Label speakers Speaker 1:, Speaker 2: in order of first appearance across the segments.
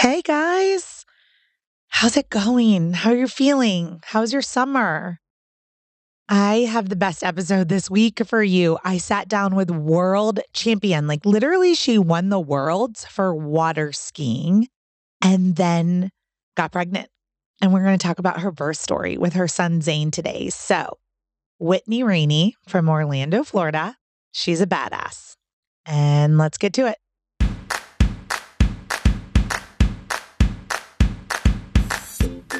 Speaker 1: Hey guys, how's it going? How are you feeling? How's your summer? I have the best episode this week for you. I sat down with world champion, like literally, she won the worlds for water skiing and then got pregnant. And we're going to talk about her birth story with her son Zane today. So, Whitney Rini from Orlando, Florida, she's a badass. And let's get to it.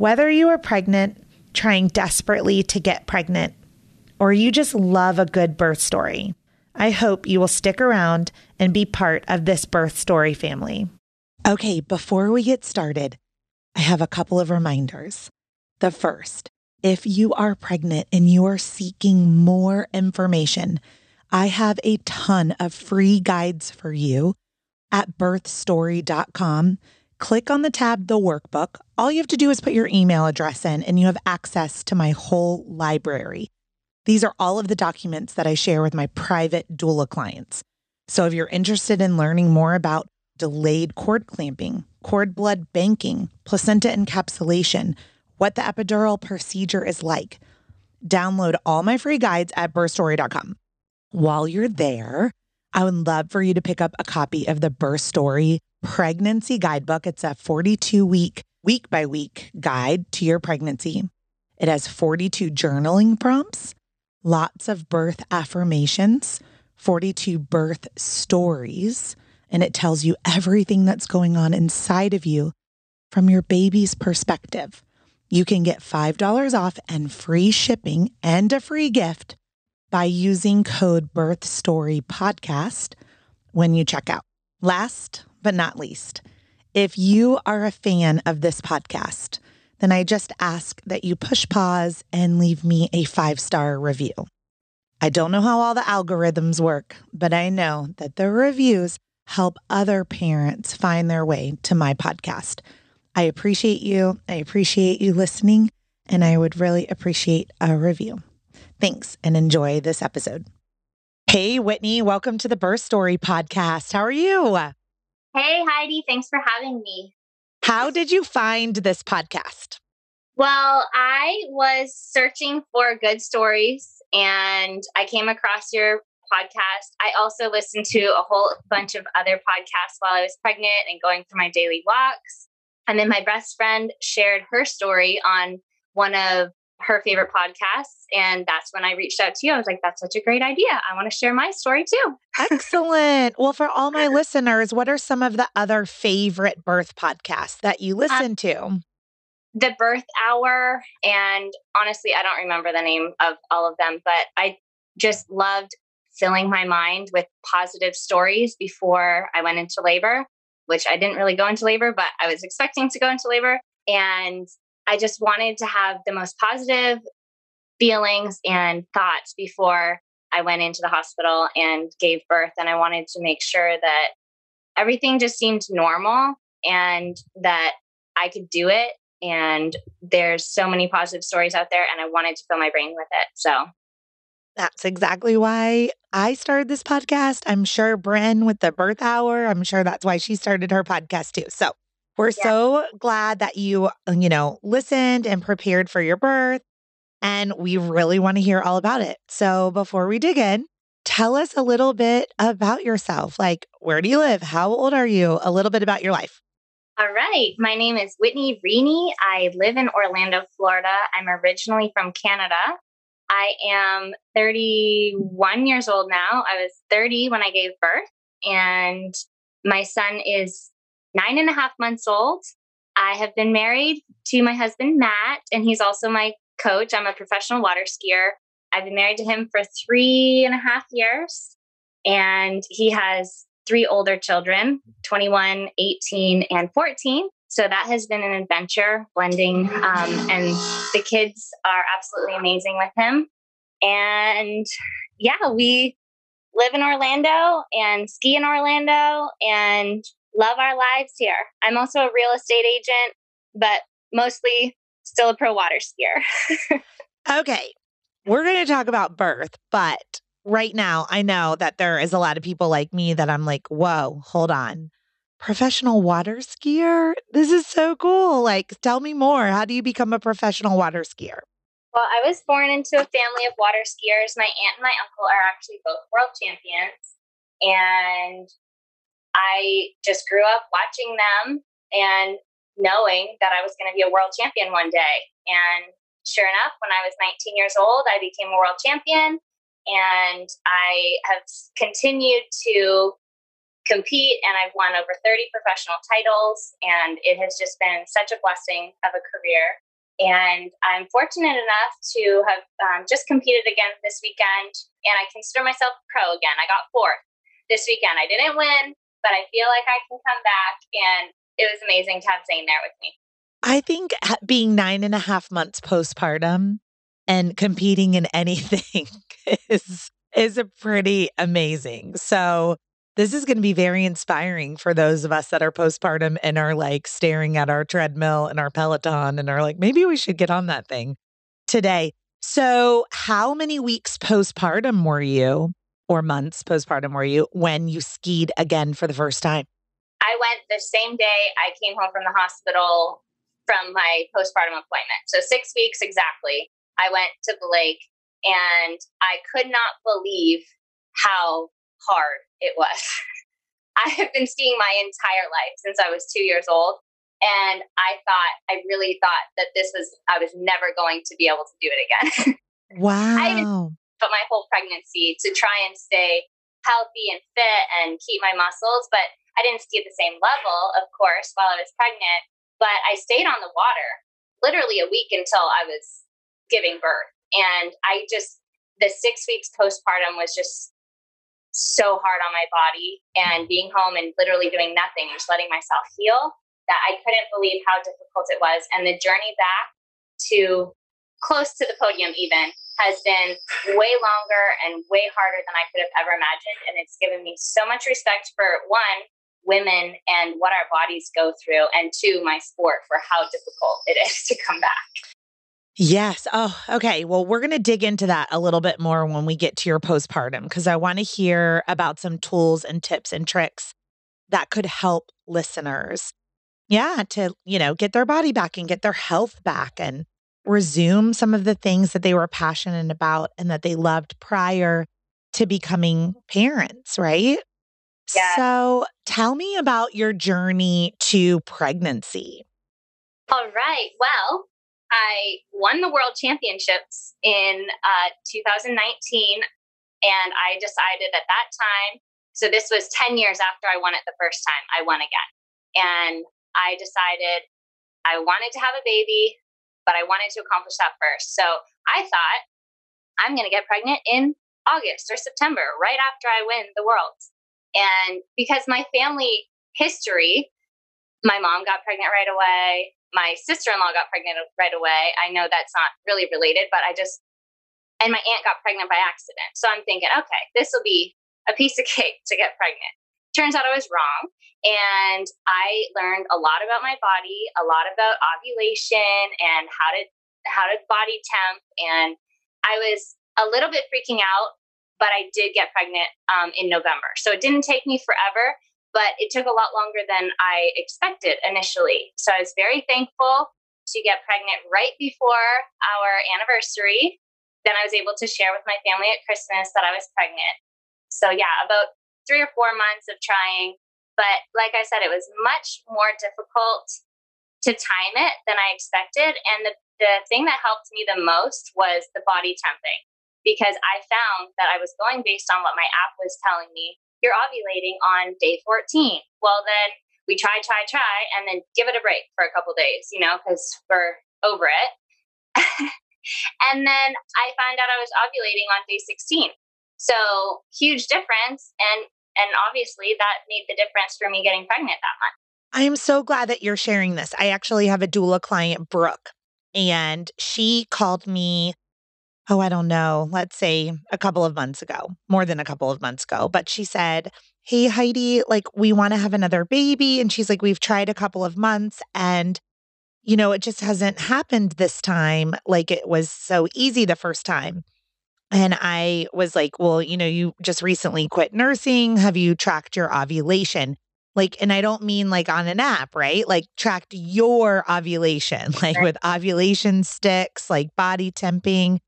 Speaker 1: Whether you are pregnant, trying desperately to get pregnant, or you just love a good birth story, I hope you will stick around and be part of this birth story family. Okay, before we get started, I have a couple of reminders. The first, if you are pregnant and you are seeking more information, I have a ton of free guides for you at birthstory.com click on the tab The Workbook. All you have to do is put your email address in, and you have access to my whole library. These are all of the documents that I share with my private doula clients. So if you're interested in learning more about delayed cord clamping, cord blood banking, placenta encapsulation, what the epidural procedure is like, download all my free guides at birthstory.com. While you're there, I would love for you to pick up a copy of the Birth Story Pregnancy Guidebook. It's a 42 week, week by week guide to your pregnancy. It has 42 journaling prompts, lots of birth affirmations, 42 birth stories, and it tells you everything that's going on inside of you from your baby's perspective. You can get $5 off and free shipping and a free gift by using code Birth Story Podcast when you check out. Last but not least, if you are a fan of this podcast, then I just ask that you push pause and leave me a five star review. I don't know how all the algorithms work, but I know that the reviews help other parents find their way to my podcast. I appreciate you. I appreciate you listening, and I would really appreciate a review. Thanks and enjoy this episode. Hey, Whitney, welcome to the Birth Story podcast. How are you?
Speaker 2: Hey, Heidi, thanks for having me.
Speaker 1: How did you find this podcast?
Speaker 2: Well, I was searching for good stories and I came across your podcast. I also listened to a whole bunch of other podcasts while I was pregnant and going for my daily walks. And then my best friend shared her story on one of her favorite podcasts. And that's when I reached out to you. I was like, that's such a great idea. I want to share my story too.
Speaker 1: Excellent. Well, for all my listeners, what are some of the other favorite birth podcasts that you uh, listen to?
Speaker 2: The Birth Hour. And honestly, I don't remember the name of all of them, but I just loved filling my mind with positive stories before I went into labor, which I didn't really go into labor, but I was expecting to go into labor. And I just wanted to have the most positive feelings and thoughts before I went into the hospital and gave birth. And I wanted to make sure that everything just seemed normal and that I could do it. And there's so many positive stories out there, and I wanted to fill my brain with it. So
Speaker 1: that's exactly why I started this podcast. I'm sure Bryn with the birth hour, I'm sure that's why she started her podcast too. So we're yeah. so glad that you, uh, you know, listened and prepared for your birth. And we really want to hear all about it. So before we dig in, tell us a little bit about yourself. Like, where do you live? How old are you? A little bit about your life.
Speaker 2: All right. My name is Whitney Rini. I live in Orlando, Florida. I'm originally from Canada. I am 31 years old now. I was 30 when I gave birth, and my son is nine and a half months old. I have been married to my husband, Matt, and he's also my coach. I'm a professional water skier. I've been married to him for three and a half years, and he has three older children 21, 18, and 14. So that has been an adventure blending. Um, and the kids are absolutely amazing with him. And yeah, we live in Orlando and ski in Orlando and love our lives here. I'm also a real estate agent, but mostly still a pro water skier.
Speaker 1: okay. We're going to talk about birth, but right now, I know that there is a lot of people like me that I'm like, whoa, hold on. Professional water skier? This is so cool. Like, tell me more. How do you become a professional water skier?
Speaker 2: Well, I was born into a family of water skiers. My aunt and my uncle are actually both world champions. And I just grew up watching them and knowing that I was going to be a world champion one day. And sure enough, when I was 19 years old, I became a world champion and I have continued to compete and I've won over 30 professional titles and it has just been such a blessing of a career. And I'm fortunate enough to have um, just competed again this weekend and I consider myself pro again. I got fourth this weekend. I didn't win, but I feel like I can come back and it was amazing to have Zane there with me.
Speaker 1: I think being nine and a half months postpartum and competing in anything is is a pretty amazing. So this is going to be very inspiring for those of us that are postpartum and are like staring at our treadmill and our Peloton and are like, maybe we should get on that thing today. So, how many weeks postpartum were you, or months postpartum were you, when you skied again for the first time?
Speaker 2: I went the same day I came home from the hospital from my postpartum appointment. So, six weeks exactly. I went to the lake and I could not believe how hard it was. I have been skiing my entire life since I was two years old. And I thought, I really thought that this was, I was never going to be able to do it again.
Speaker 1: Wow. I
Speaker 2: put my whole pregnancy to try and stay healthy and fit and keep my muscles. But I didn't ski at the same level, of course, while I was pregnant. But I stayed on the water literally a week until I was giving birth. And I just, the six weeks postpartum was just so hard on my body and being home and literally doing nothing, just letting myself heal that I couldn't believe how difficult it was. And the journey back to close to the podium, even, has been way longer and way harder than I could have ever imagined. And it's given me so much respect for one, women and what our bodies go through, and two, my sport for how difficult it is to come back.
Speaker 1: Yes. Oh, okay. Well, we're going to dig into that a little bit more when we get to your postpartum because I want to hear about some tools and tips and tricks that could help listeners. Yeah, to, you know, get their body back and get their health back and resume some of the things that they were passionate about and that they loved prior to becoming parents, right?
Speaker 2: Yeah.
Speaker 1: So, tell me about your journey to pregnancy.
Speaker 2: All right. Well, I won the world championships in uh, 2019, and I decided at that time. So this was 10 years after I won it the first time. I won again, and I decided I wanted to have a baby, but I wanted to accomplish that first. So I thought I'm going to get pregnant in August or September, right after I win the world. And because my family history, my mom got pregnant right away my sister-in-law got pregnant right away. I know that's not really related, but I just and my aunt got pregnant by accident. So I'm thinking, okay, this will be a piece of cake to get pregnant. Turns out I was wrong. And I learned a lot about my body, a lot about ovulation and how to how to body temp. And I was a little bit freaking out, but I did get pregnant um, in November. So it didn't take me forever but it took a lot longer than I expected initially. So I was very thankful to get pregnant right before our anniversary. Then I was able to share with my family at Christmas that I was pregnant. So, yeah, about three or four months of trying, But like I said, it was much more difficult to time it than I expected. And the, the thing that helped me the most was the body temping because I found that I was going based on what my app was telling me. You're ovulating on day 14. Well, then we try, try, try, and then give it a break for a couple days, you know, because we're over it. and then I found out I was ovulating on day 16. So huge difference. And and obviously that made the difference for me getting pregnant that month.
Speaker 1: I am so glad that you're sharing this. I actually have a doula client, Brooke, and she called me, oh, I don't know, let's say a couple of months ago, more than a couple of months ago. But she said, Hey, Heidi, like, we want to have another baby. And she's like, We've tried a couple of months and, you know, it just hasn't happened this time like it was so easy the first time. And I was like, Well, you know, you just recently quit nursing. Have you tracked your ovulation? Like, and I don't mean like on an app, right? Like, tracked your ovulation, like right. with ovulation sticks, like body temping.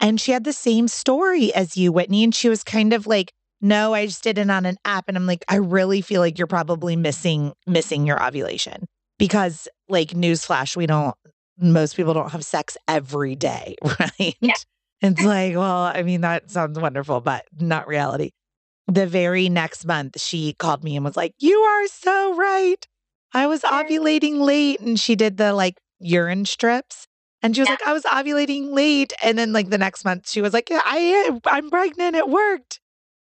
Speaker 1: And she had the same story as you, Whitney. And she was kind of like, no, I just did it on an app. And I'm like, I really feel like you're probably missing missing your ovulation. Because like newsflash, we don't most people don't have sex every day, right? Yeah. It's like, well, I mean, that sounds wonderful, but not reality the very next month, she called me and was like, You are so right. I was ovulating late. And she did the like urine strips. And she was yeah. like, I was ovulating late. And then like the next month, she was like, yeah, I am. I'm pregnant. It worked.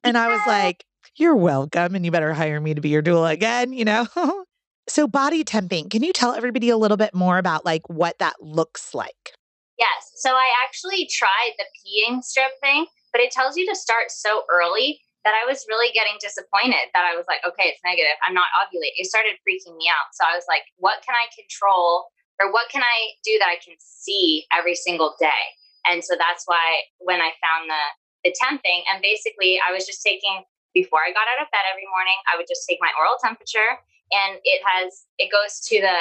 Speaker 1: And I was like, You're welcome. And you better hire me to be your doula again, you know? so body temping, can you tell everybody a little bit more about like what that looks like?
Speaker 2: Yes. So I actually tried the peeing strip thing, but it tells you to start so early that I was really getting disappointed that I was like, okay, it's negative. I'm not ovulating. It started freaking me out. So I was like, what can I control or what can I do that I can see every single day? And so that's why when I found the the temping and basically I was just taking before I got out of bed every morning, I would just take my oral temperature and it has it goes to the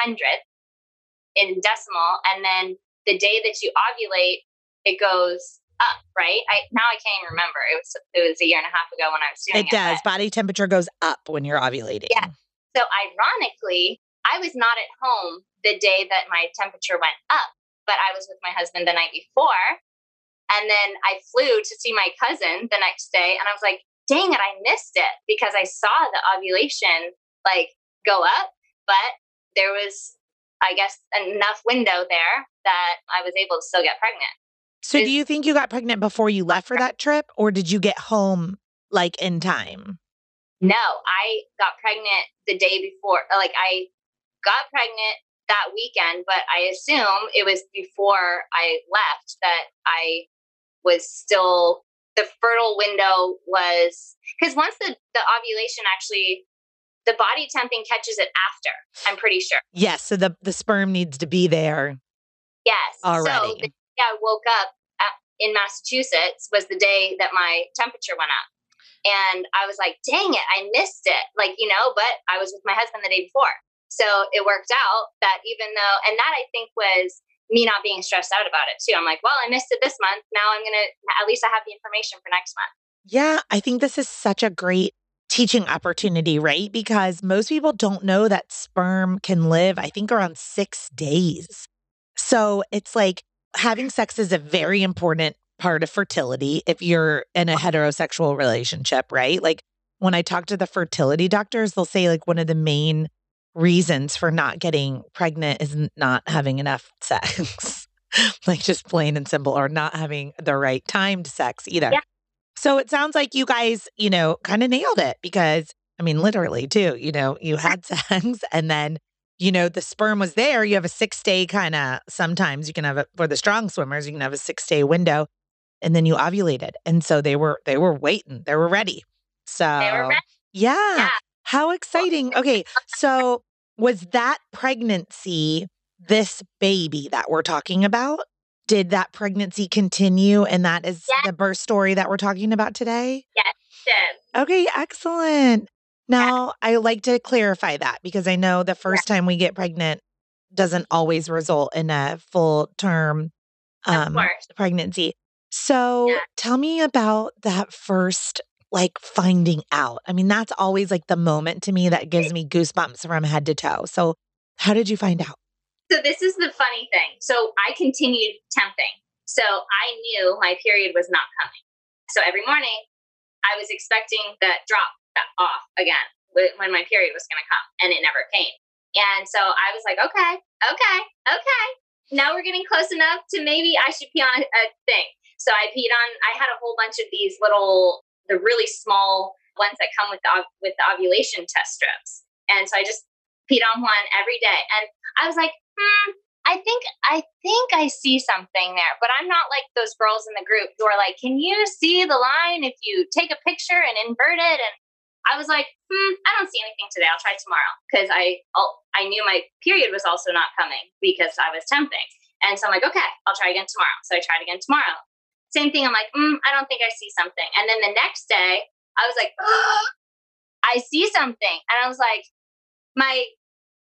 Speaker 2: hundredth in decimal and then the day that you ovulate it goes up, right? I now I can't even remember. It was it was a year and a half ago when I was doing
Speaker 1: it. It does. Body temperature goes up when you're ovulating.
Speaker 2: Yeah. So ironically, I was not at home the day that my temperature went up, but I was with my husband the night before. And then I flew to see my cousin the next day and I was like, dang it, I missed it because I saw the ovulation like go up, but there was I guess enough window there that I was able to still get pregnant.
Speaker 1: So do you think you got pregnant before you left for that trip or did you get home like in time?
Speaker 2: No, I got pregnant the day before. Like I got pregnant that weekend, but I assume it was before I left that I was still the fertile window was because once the, the ovulation actually the body temping catches it after, I'm pretty sure.
Speaker 1: Yes. So the, the sperm needs to be there.
Speaker 2: Yes.
Speaker 1: Already.
Speaker 2: So the I woke up in Massachusetts was the day that my temperature went up. And I was like, dang it, I missed it. Like, you know, but I was with my husband the day before. So it worked out that even though, and that I think was me not being stressed out about it too. I'm like, well, I missed it this month. Now I'm going to, at least I have the information for next month.
Speaker 1: Yeah, I think this is such a great teaching opportunity, right? Because most people don't know that sperm can live, I think, around six days. So it's like having sex is a very important part of fertility if you're in a heterosexual relationship, right? Like when I talk to the fertility doctors, they'll say like one of the main reasons for not getting pregnant is not having enough sex. like just plain and simple or not having the right timed sex either. Yeah. So it sounds like you guys, you know, kind of nailed it because I mean literally too, you know, you had sex and then you know, the sperm was there, you have a six day kind of, sometimes you can have it for the strong swimmers, you can have a six day window and then you ovulated. And so they were, they were waiting, they were ready. So,
Speaker 2: were ready.
Speaker 1: Yeah. yeah. How exciting. Okay. So was that pregnancy this baby that we're talking about? Did that pregnancy continue? And that is yes. the birth story that we're talking about today?
Speaker 2: Yes,
Speaker 1: Okay, excellent. Now, I like to clarify that because I know the first time we get pregnant doesn't always result in a full term um, pregnancy. So, yeah. tell me about that first like finding out? I mean, that's always like the moment to me that gives me goosebumps from head to toe. So, how did you find out?
Speaker 2: So, this is the funny thing. So, I continued temping. So, I knew my period was not coming. So, every morning I was expecting that drop off again when my period was going to come, and it never came. And so I was like, okay, okay, okay. Now we're getting close enough to maybe I should pee on a thing. So I peed on. I had a whole bunch of these little, the really small ones that come with the with the ovulation test strips, and so I just peed on one every day. And I was like, hmm, I think I think I see something there, but I'm not like those girls in the group who are like, "Can you see the line if you take a picture and invert it?" And I was like, hmm, I don't see anything today. I'll try tomorrow because I I knew my period was also not coming because I was temping. And so I'm like, okay, I'll try again tomorrow. So I tried again tomorrow. Same thing. I'm like, mm, I don't think I see something. And then the next day, I was like, oh, I see something. And I was like, my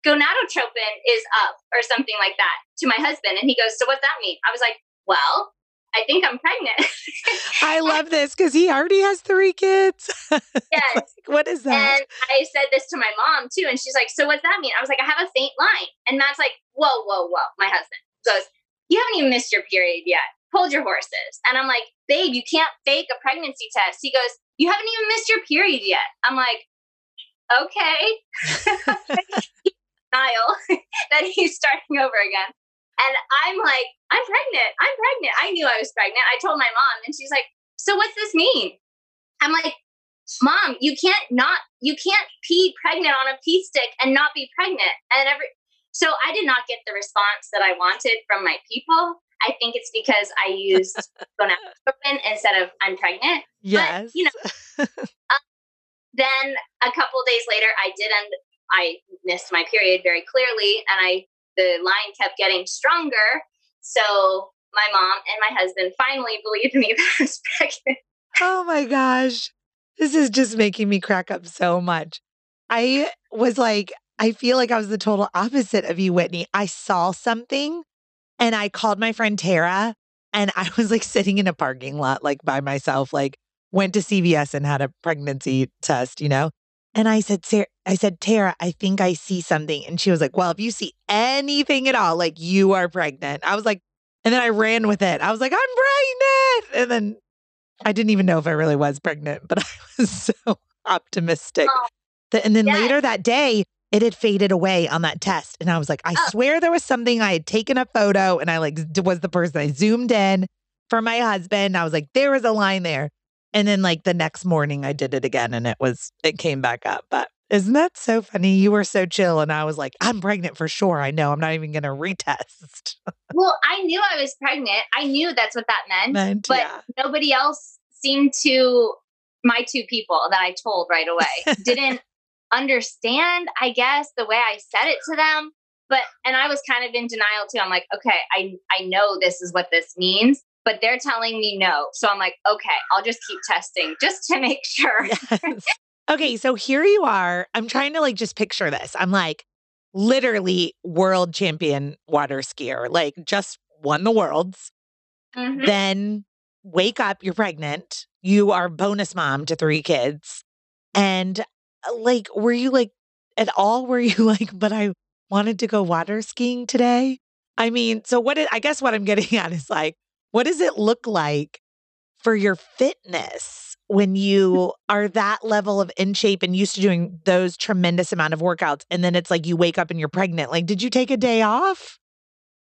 Speaker 2: gonadotropin is up or something like that to my husband. And he goes, So what's that mean? I was like, Well, I think I'm pregnant.
Speaker 1: I love this because he already has three kids.
Speaker 2: Yes.
Speaker 1: like, what is that?
Speaker 2: And I said this to my mom too. And she's like, So what's that mean? I was like, I have a faint line. And Matt's like, Whoa, whoa, whoa. My husband goes, You haven't even missed your period yet. Hold your horses. And I'm like, Babe, you can't fake a pregnancy test. He goes, You haven't even missed your period yet. I'm like, Okay. denial that he's starting over again. And I'm like, I'm pregnant. I'm pregnant. I knew I was pregnant. I told my mom, and she's like, So what's this mean? I'm like, Mom, you can't not you can't pee pregnant on a pee stick and not be pregnant. And every so I did not get the response that I wanted from my people. I think it's because I used gonadotropin instead of I'm pregnant.
Speaker 1: Yes.
Speaker 2: But, you know, um, then a couple days later, I did end I missed my period very clearly and I the line kept getting stronger. So my mom and my husband finally believed me that I was pregnant.
Speaker 1: Oh my gosh. This is just making me crack up so much. I was like, I feel like I was the total opposite of you, Whitney. I saw something and I called my friend Tara and I was like sitting in a parking lot, like by myself, like went to CVS and had a pregnancy test, you know? And I said, Sarah, I said, Tara, I think I see something. And she was like, Well, if you see anything at all, like you are pregnant. I was like, and then I ran with it. I was like, I'm pregnant. And then I didn't even know if I really was pregnant, but I was so optimistic. Oh, and then yes. later that day, it had faded away on that test. And I was like, I oh. swear there was something I had taken a photo and I like was the person I zoomed in for my husband. I was like, there was a line there. And then like the next morning I did it again and it was it came back up. But isn't that so funny? You were so chill and I was like, I'm pregnant for sure. I know. I'm not even gonna retest.
Speaker 2: well, I knew I was pregnant. I knew that's what that meant. meant but yeah. nobody else seemed to my two people that I told right away didn't understand, I guess, the way I said it to them. But and I was kind of in denial too. I'm like, okay, I I know this is what this means but they're telling me no. So I'm like, okay, I'll just keep testing just to make sure. Yes.
Speaker 1: Okay, so here you are. I'm trying to like just picture this. I'm like literally world champion water skier, like just won the worlds. Mm-hmm. Then wake up, you're pregnant. You are bonus mom to three kids. And uh, like, were you like at all, were you like, but I wanted to go water skiing today? I mean, so what I guess what I'm getting at is like, what does it look like for your fitness when you are that level of in shape and used to doing those tremendous amount of workouts and then it's like you wake up and you're pregnant? Like did you take a day off?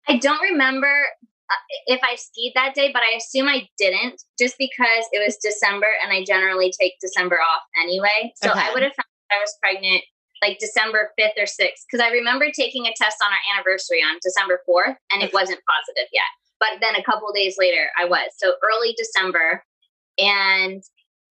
Speaker 2: I don't remember uh, if I skied that day, but I assume I didn't just because it was December and I generally take December off anyway. So okay. I would have found I was pregnant like December 5th or 6th because I remember taking a test on our anniversary on December 4th and it wasn't positive yet. But then a couple days later, I was. So early December. And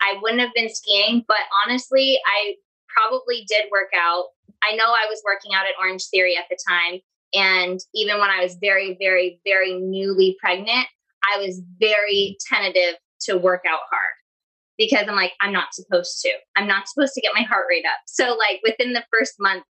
Speaker 2: I wouldn't have been skiing, but honestly, I probably did work out. I know I was working out at Orange Theory at the time. And even when I was very, very, very newly pregnant, I was very tentative to work out hard because I'm like, I'm not supposed to. I'm not supposed to get my heart rate up. So, like, within the first month,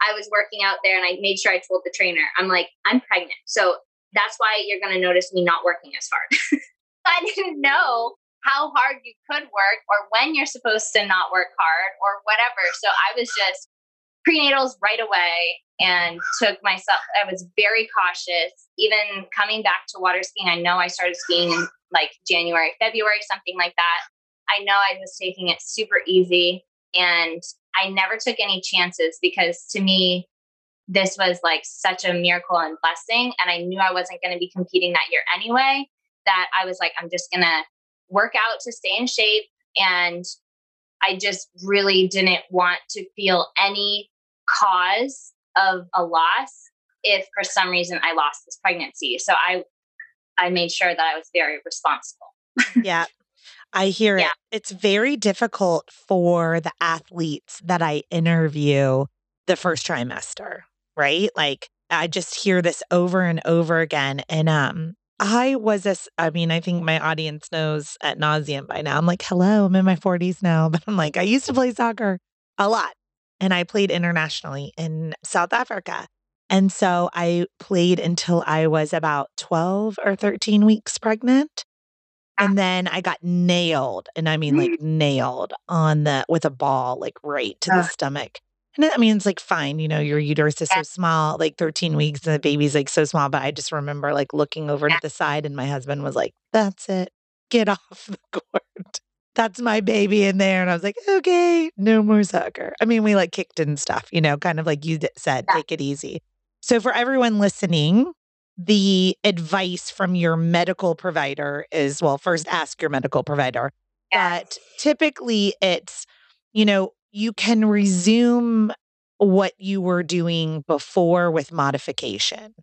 Speaker 2: I was working out there and I made sure I told the trainer, I'm like, I'm pregnant. So that's why you're going to notice me not working as hard. I didn't know how hard you could work or when you're supposed to not work hard or whatever. So I was just prenatals right away and took myself I was very cautious. Even coming back to water skiing, I know I started skiing in like January, February, something like that. I know I was taking it super easy and I never took any chances because to me this was like such a miracle and blessing and I knew I wasn't going to be competing that year anyway that I was like I'm just going to work out to stay in shape. And I just really didn't want to feel any cause of a loss if for some reason I lost this pregnancy. So I I made sure that I was very responsible.
Speaker 1: yeah. I hear yeah. it. It's very difficult for the athletes that I interview the first trimester, right? Like I just hear this over and over again. And um I was a, I mean, I think my audience knows at nauseum by now. I'm like, hello, I'm in my 40s now. But I'm like, I used to play soccer a lot and I played internationally in South Africa. And so I played until I was about 12 or 13 weeks pregnant. Ah. And then I got nailed, and I mean like nailed on the with a ball, like right to the stomach. And I mean, it's like fine, you know, your uterus is so small, like 13 weeks, and the baby's like so small. But I just remember like looking over to the side, and my husband was like, That's it. Get off the court. That's my baby in there. And I was like, Okay, no more soccer. I mean, we like kicked and stuff, you know, kind of like you said, take it easy. So for everyone listening, the advice from your medical provider is well, first ask your medical provider. But typically it's, you know, you can resume what you were doing before with modification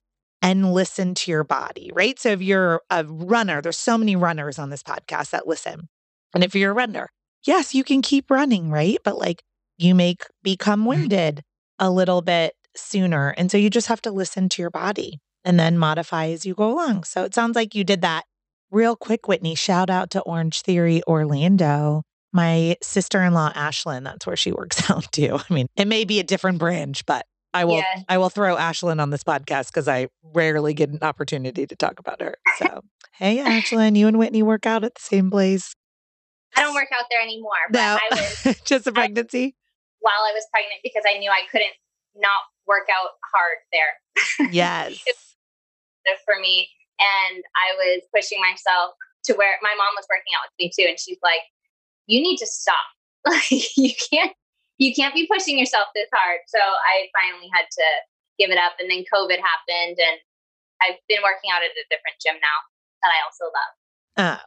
Speaker 1: and listen to your body, right? So if you're a runner, there's so many runners on this podcast that listen. And if you're a runner, yes, you can keep running, right? But like you may become mm-hmm. winded a little bit sooner. And so you just have to listen to your body and then modify as you go along. So it sounds like you did that real quick, Whitney. Shout out to Orange Theory Orlando my sister in law, Ashlyn, that's where she works out too. I mean, it may be a different branch, but I will yeah. I will throw Ashlyn on this podcast because I rarely get an opportunity to talk about her. So hey Ashlyn, you and Whitney work out at the same place.
Speaker 2: I don't work out there anymore. But no. I was
Speaker 1: just a pregnancy.
Speaker 2: I, while I was pregnant because I knew I couldn't not work out hard there.
Speaker 1: Yes.
Speaker 2: for me. And I was pushing myself to where my mom was working out with me too. And she's like, you need to stop. Like you can't you can't be pushing yourself this hard. So I finally had to give it up and then COVID happened and I've been working out at a different gym now that I also love.
Speaker 1: Oh.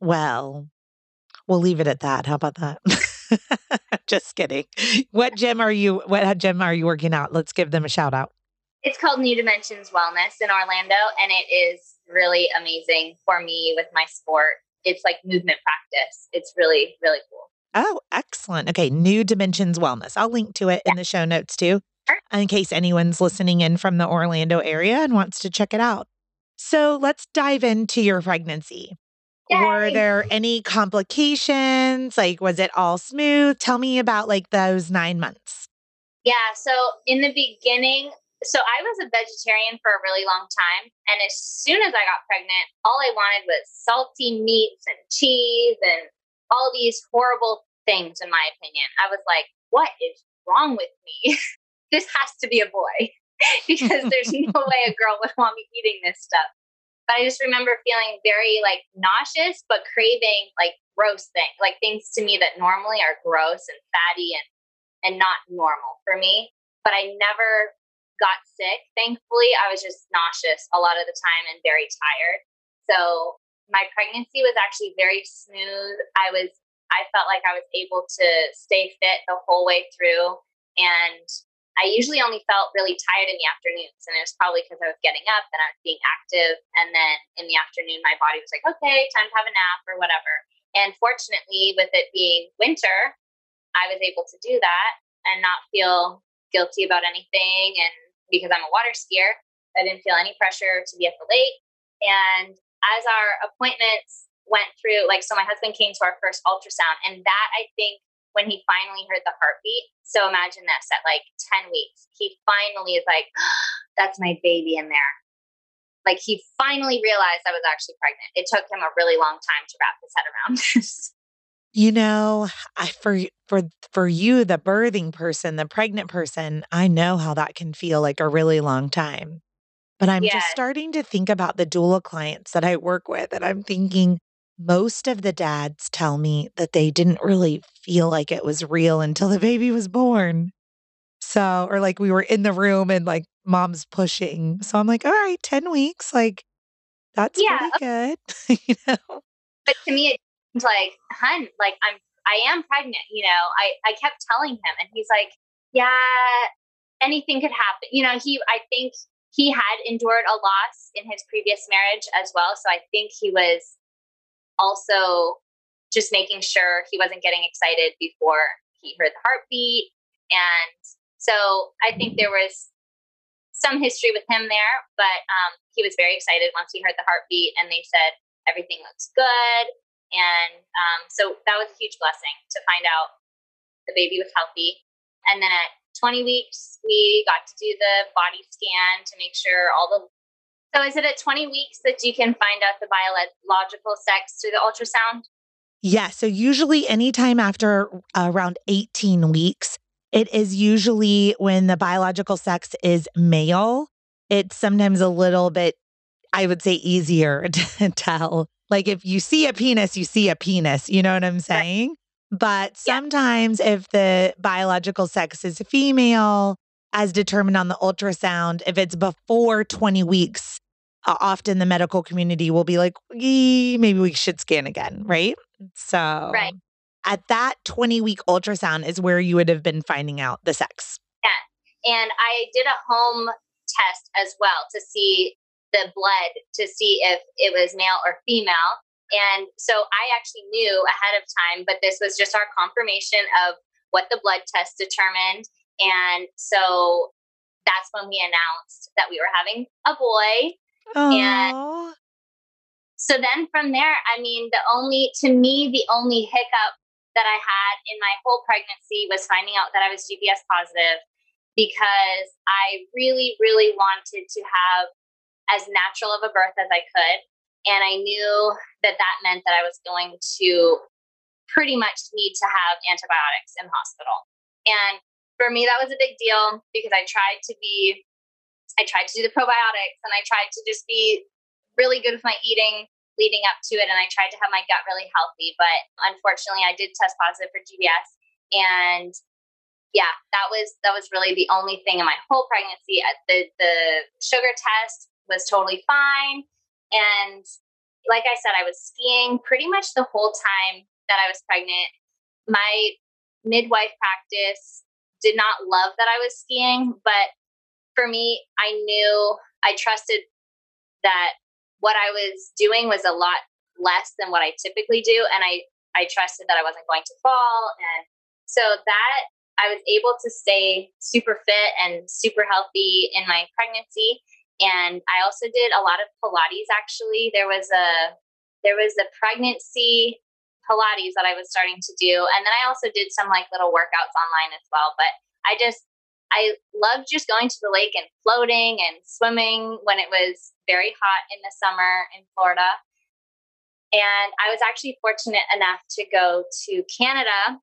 Speaker 1: Well, we'll leave it at that. How about that? Just kidding. What gym are you what gym are you working out? Let's give them a shout out.
Speaker 2: It's called New Dimensions Wellness in Orlando and it is really amazing for me with my sport it's like movement practice. It's really, really cool.
Speaker 1: Oh, excellent. Okay. New Dimensions Wellness. I'll link to it yeah. in the show notes too, sure. in case anyone's listening in from the Orlando area and wants to check it out. So let's dive into your pregnancy. Yay. Were there any complications? Like, was it all smooth? Tell me about like those nine months.
Speaker 2: Yeah. So in the beginning, so I was a vegetarian for a really long time. And as soon as I got pregnant, all I wanted was salty meats and cheese and all these horrible things, in my opinion. I was like, what is wrong with me? this has to be a boy because there's no way a girl would want me eating this stuff. But I just remember feeling very like nauseous, but craving like gross things, like things to me that normally are gross and fatty and and not normal for me. But I never got sick. Thankfully, I was just nauseous a lot of the time and very tired. So my pregnancy was actually very smooth. I was I felt like I was able to stay fit the whole way through and I usually only felt really tired in the afternoons and it was probably because I was getting up and I was being active and then in the afternoon my body was like, "Okay, time to have a nap or whatever." And fortunately with it being winter, I was able to do that and not feel guilty about anything and because I'm a water skier. I didn't feel any pressure to be at the lake. And as our appointments went through, like, so my husband came to our first ultrasound, and that I think when he finally heard the heartbeat. So imagine this at like 10 weeks, he finally is like, that's my baby in there. like he finally realized I was actually pregnant. It took him a really long time to wrap his head around this.
Speaker 1: You know, I for for for you the birthing person, the pregnant person, I know how that can feel like a really long time. But I'm yes. just starting to think about the doula clients that I work with and I'm thinking most of the dads tell me that they didn't really feel like it was real until the baby was born. So, or like we were in the room and like mom's pushing. So I'm like, all right, 10 weeks, like that's yeah. pretty good. you know?
Speaker 2: But to me, it's like, hun, like I'm, I am pregnant, you know, I, I kept telling him and he's like, yeah, anything could happen. You know, he, I think he had endured a loss in his previous marriage as well. So I think he was also just making sure he wasn't getting excited before he heard the heartbeat. And so I think there was some history with him there, but um, he was very excited once he heard the heartbeat and they said everything looks good. And um, so that was a huge blessing to find out the baby was healthy. And then at 20 weeks, we got to do the body scan to make sure all the so is it at 20 weeks that you can find out the biological sex through the ultrasound?
Speaker 1: Yeah. So usually anytime after uh, around 18 weeks, it is usually when the biological sex is male. It's sometimes a little bit, I would say, easier to tell. Like if you see a penis, you see a penis. You know what I'm saying? Right. But sometimes yeah. if the biological sex is female, as determined on the ultrasound, if it's before 20 weeks, uh, often the medical community will be like, maybe we should scan again, right? So,
Speaker 2: right.
Speaker 1: at that 20 week ultrasound is where you would have been finding out the sex.
Speaker 2: Yeah. And I did a home test as well to see the blood to see if it was male or female. And so I actually knew ahead of time, but this was just our confirmation of what the blood test determined. And so that's when we announced that we were having a boy.
Speaker 1: Aww. And
Speaker 2: so then from there, I mean, the only, to me, the only hiccup that I had in my whole pregnancy was finding out that I was GBS positive because I really, really wanted to have as natural of a birth as I could. And I knew that that meant that I was going to pretty much need to have antibiotics in hospital. And for me, that was a big deal because I tried to be I tried to do the probiotics and I tried to just be really good with my eating leading up to it and I tried to have my gut really healthy but unfortunately I did test positive for GBS and yeah that was that was really the only thing in my whole pregnancy the the sugar test was totally fine and like I said I was skiing pretty much the whole time that I was pregnant my midwife practice did not love that I was skiing but for me, I knew I trusted that what I was doing was a lot less than what I typically do. And I, I trusted that I wasn't going to fall. And so that I was able to stay super fit and super healthy in my pregnancy. And I also did a lot of Pilates actually. There was a there was a pregnancy Pilates that I was starting to do. And then I also did some like little workouts online as well. But I just I loved just going to the lake and floating and swimming when it was very hot in the summer in Florida. And I was actually fortunate enough to go to Canada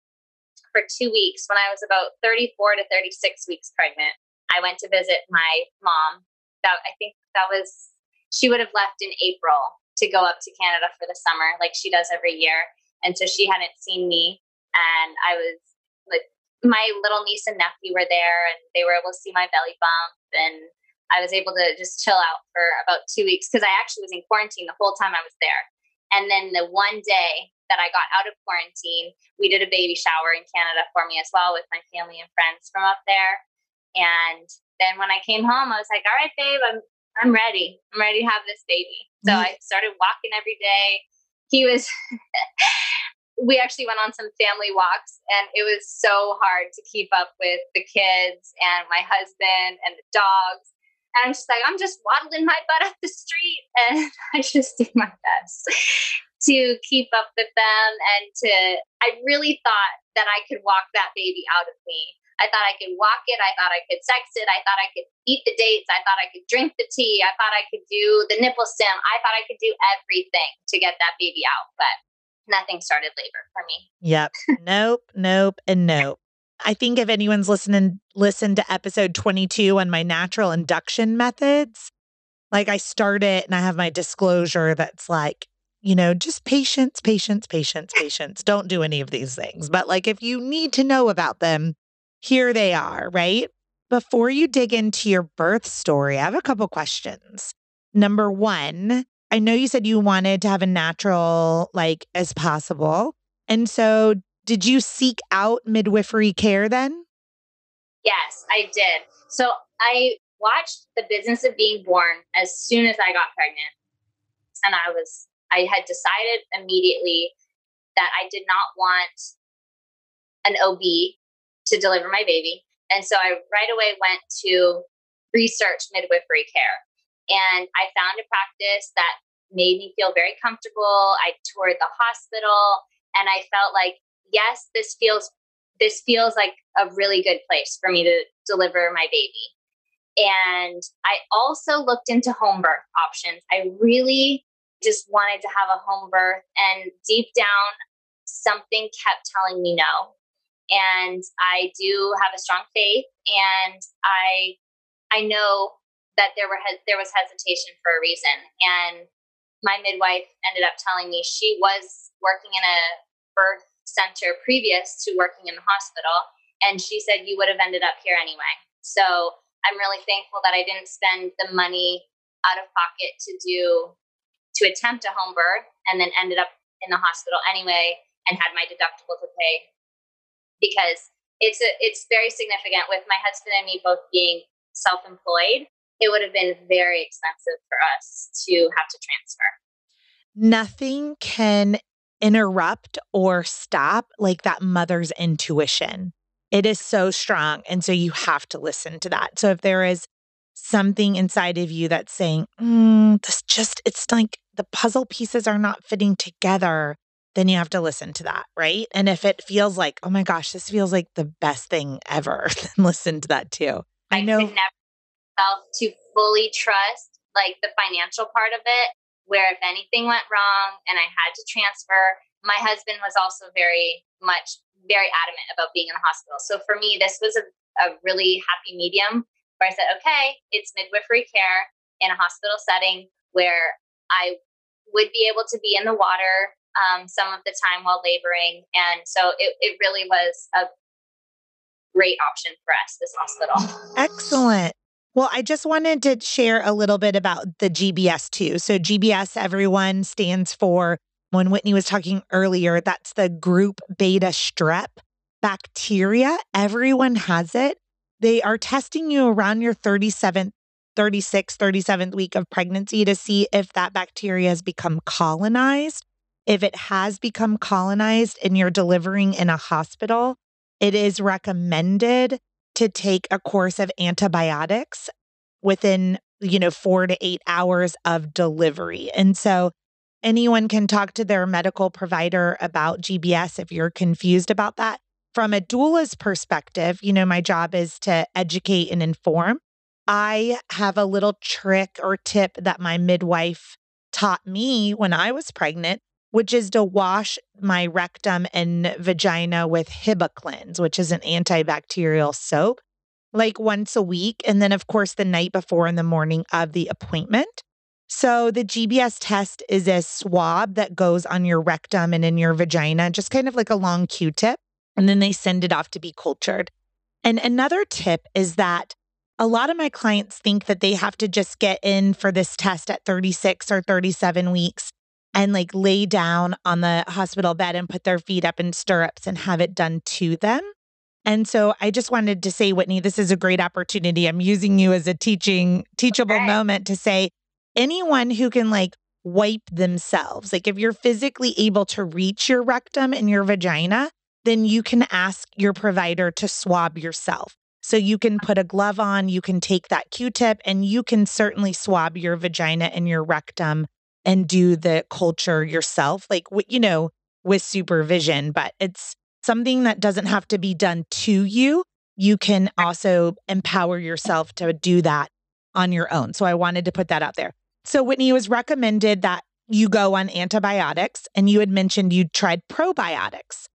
Speaker 2: for two weeks when I was about 34 to 36 weeks pregnant. I went to visit my mom. That I think that was she would have left in April to go up to Canada for the summer, like she does every year. And so she hadn't seen me, and I was like my little niece and nephew were there and they were able to see my belly bump and I was able to just chill out for about two weeks because I actually was in quarantine the whole time I was there. And then the one day that I got out of quarantine, we did a baby shower in Canada for me as well with my family and friends from up there. And then when I came home, I was like, all right, babe, I'm I'm ready. I'm ready to have this baby. So mm-hmm. I started walking every day. He was we actually went on some family walks and it was so hard to keep up with the kids and my husband and the dogs. And I'm just like, I'm just waddling my butt up the street and I just do my best to keep up with them and to I really thought that I could walk that baby out of me. I thought I could walk it. I thought I could sex it. I thought I could eat the dates. I thought I could drink the tea. I thought I could do the nipple stim. I thought I could do everything to get that baby out, but nothing started labor for me.
Speaker 1: Yep. nope, nope, and nope. I think if anyone's listening, listen to episode 22 on my natural induction methods, like I start it and I have my disclosure that's like, you know, just patience, patience, patience, patience. Don't do any of these things. But like if you need to know about them, here they are, right? Before you dig into your birth story, I have a couple questions. Number one, I know you said you wanted to have a natural, like, as possible. And so, did you seek out midwifery care then?
Speaker 2: Yes, I did. So, I watched The Business of Being Born as soon as I got pregnant. And I was, I had decided immediately that I did not want an OB to deliver my baby. And so I right away went to research midwifery care. And I found a practice that made me feel very comfortable. I toured the hospital and I felt like, yes, this feels this feels like a really good place for me to deliver my baby. And I also looked into home birth options. I really just wanted to have a home birth and deep down something kept telling me no and I do have a strong faith, and I I know that there were there was hesitation for a reason, and my midwife ended up telling me she was working in a birth center previous to working in the hospital, and she said you would have ended up here anyway. So I'm really thankful that I didn't spend the money out of pocket to do to attempt a home birth, and then ended up in the hospital anyway, and had my deductible to pay because it's a, it's very significant with my husband and me both being self-employed it would have been very expensive for us to have to transfer.
Speaker 1: Nothing can interrupt or stop like that mother's intuition. It is so strong and so you have to listen to that. So if there is something inside of you that's saying mm, this just it's like the puzzle pieces are not fitting together then you have to listen to that, right? And if it feels like, oh my gosh, this feels like the best thing ever, then listen to that too.
Speaker 2: I, I know never felt to fully trust like the financial part of it, where if anything went wrong and I had to transfer, my husband was also very much very adamant about being in the hospital. So for me, this was a, a really happy medium where I said, okay, it's midwifery care in a hospital setting where I would be able to be in the water um, some of the time while laboring. And so it, it really was a great option for us, this hospital.
Speaker 1: Excellent. Well, I just wanted to share a little bit about the GBS too. So, GBS, everyone stands for, when Whitney was talking earlier, that's the group beta strep bacteria. Everyone has it. They are testing you around your 37th, 36th, 37th week of pregnancy to see if that bacteria has become colonized. If it has become colonized and you're delivering in a hospital, it is recommended to take a course of antibiotics within, you know, 4 to 8 hours of delivery. And so anyone can talk to their medical provider about GBS if you're confused about that. From a doula's perspective, you know, my job is to educate and inform. I have a little trick or tip that my midwife taught me when I was pregnant which is to wash my rectum and vagina with Hibiclens, which is an antibacterial soap, like once a week. And then, of course, the night before in the morning of the appointment. So, the GBS test is a swab that goes on your rectum and in your vagina, just kind of like a long Q tip. And then they send it off to be cultured. And another tip is that a lot of my clients think that they have to just get in for this test at 36 or 37 weeks and like lay down on the hospital bed and put their feet up in stirrups and have it done to them. And so I just wanted to say, Whitney, this is a great opportunity. I'm using you as a teaching, teachable okay. moment to say anyone who can like wipe themselves, like if you're physically able to reach your rectum and your vagina, then you can ask your provider to swab yourself. So you can put a glove on, you can take that Q tip, and you can certainly swab your vagina and your rectum and do the culture yourself, like, you know, with supervision, but it's something that doesn't have to be done to you. you can also empower yourself to do that on your own. So I wanted to put that out there. So Whitney was recommended that you go on antibiotics and you had mentioned you tried probiotics.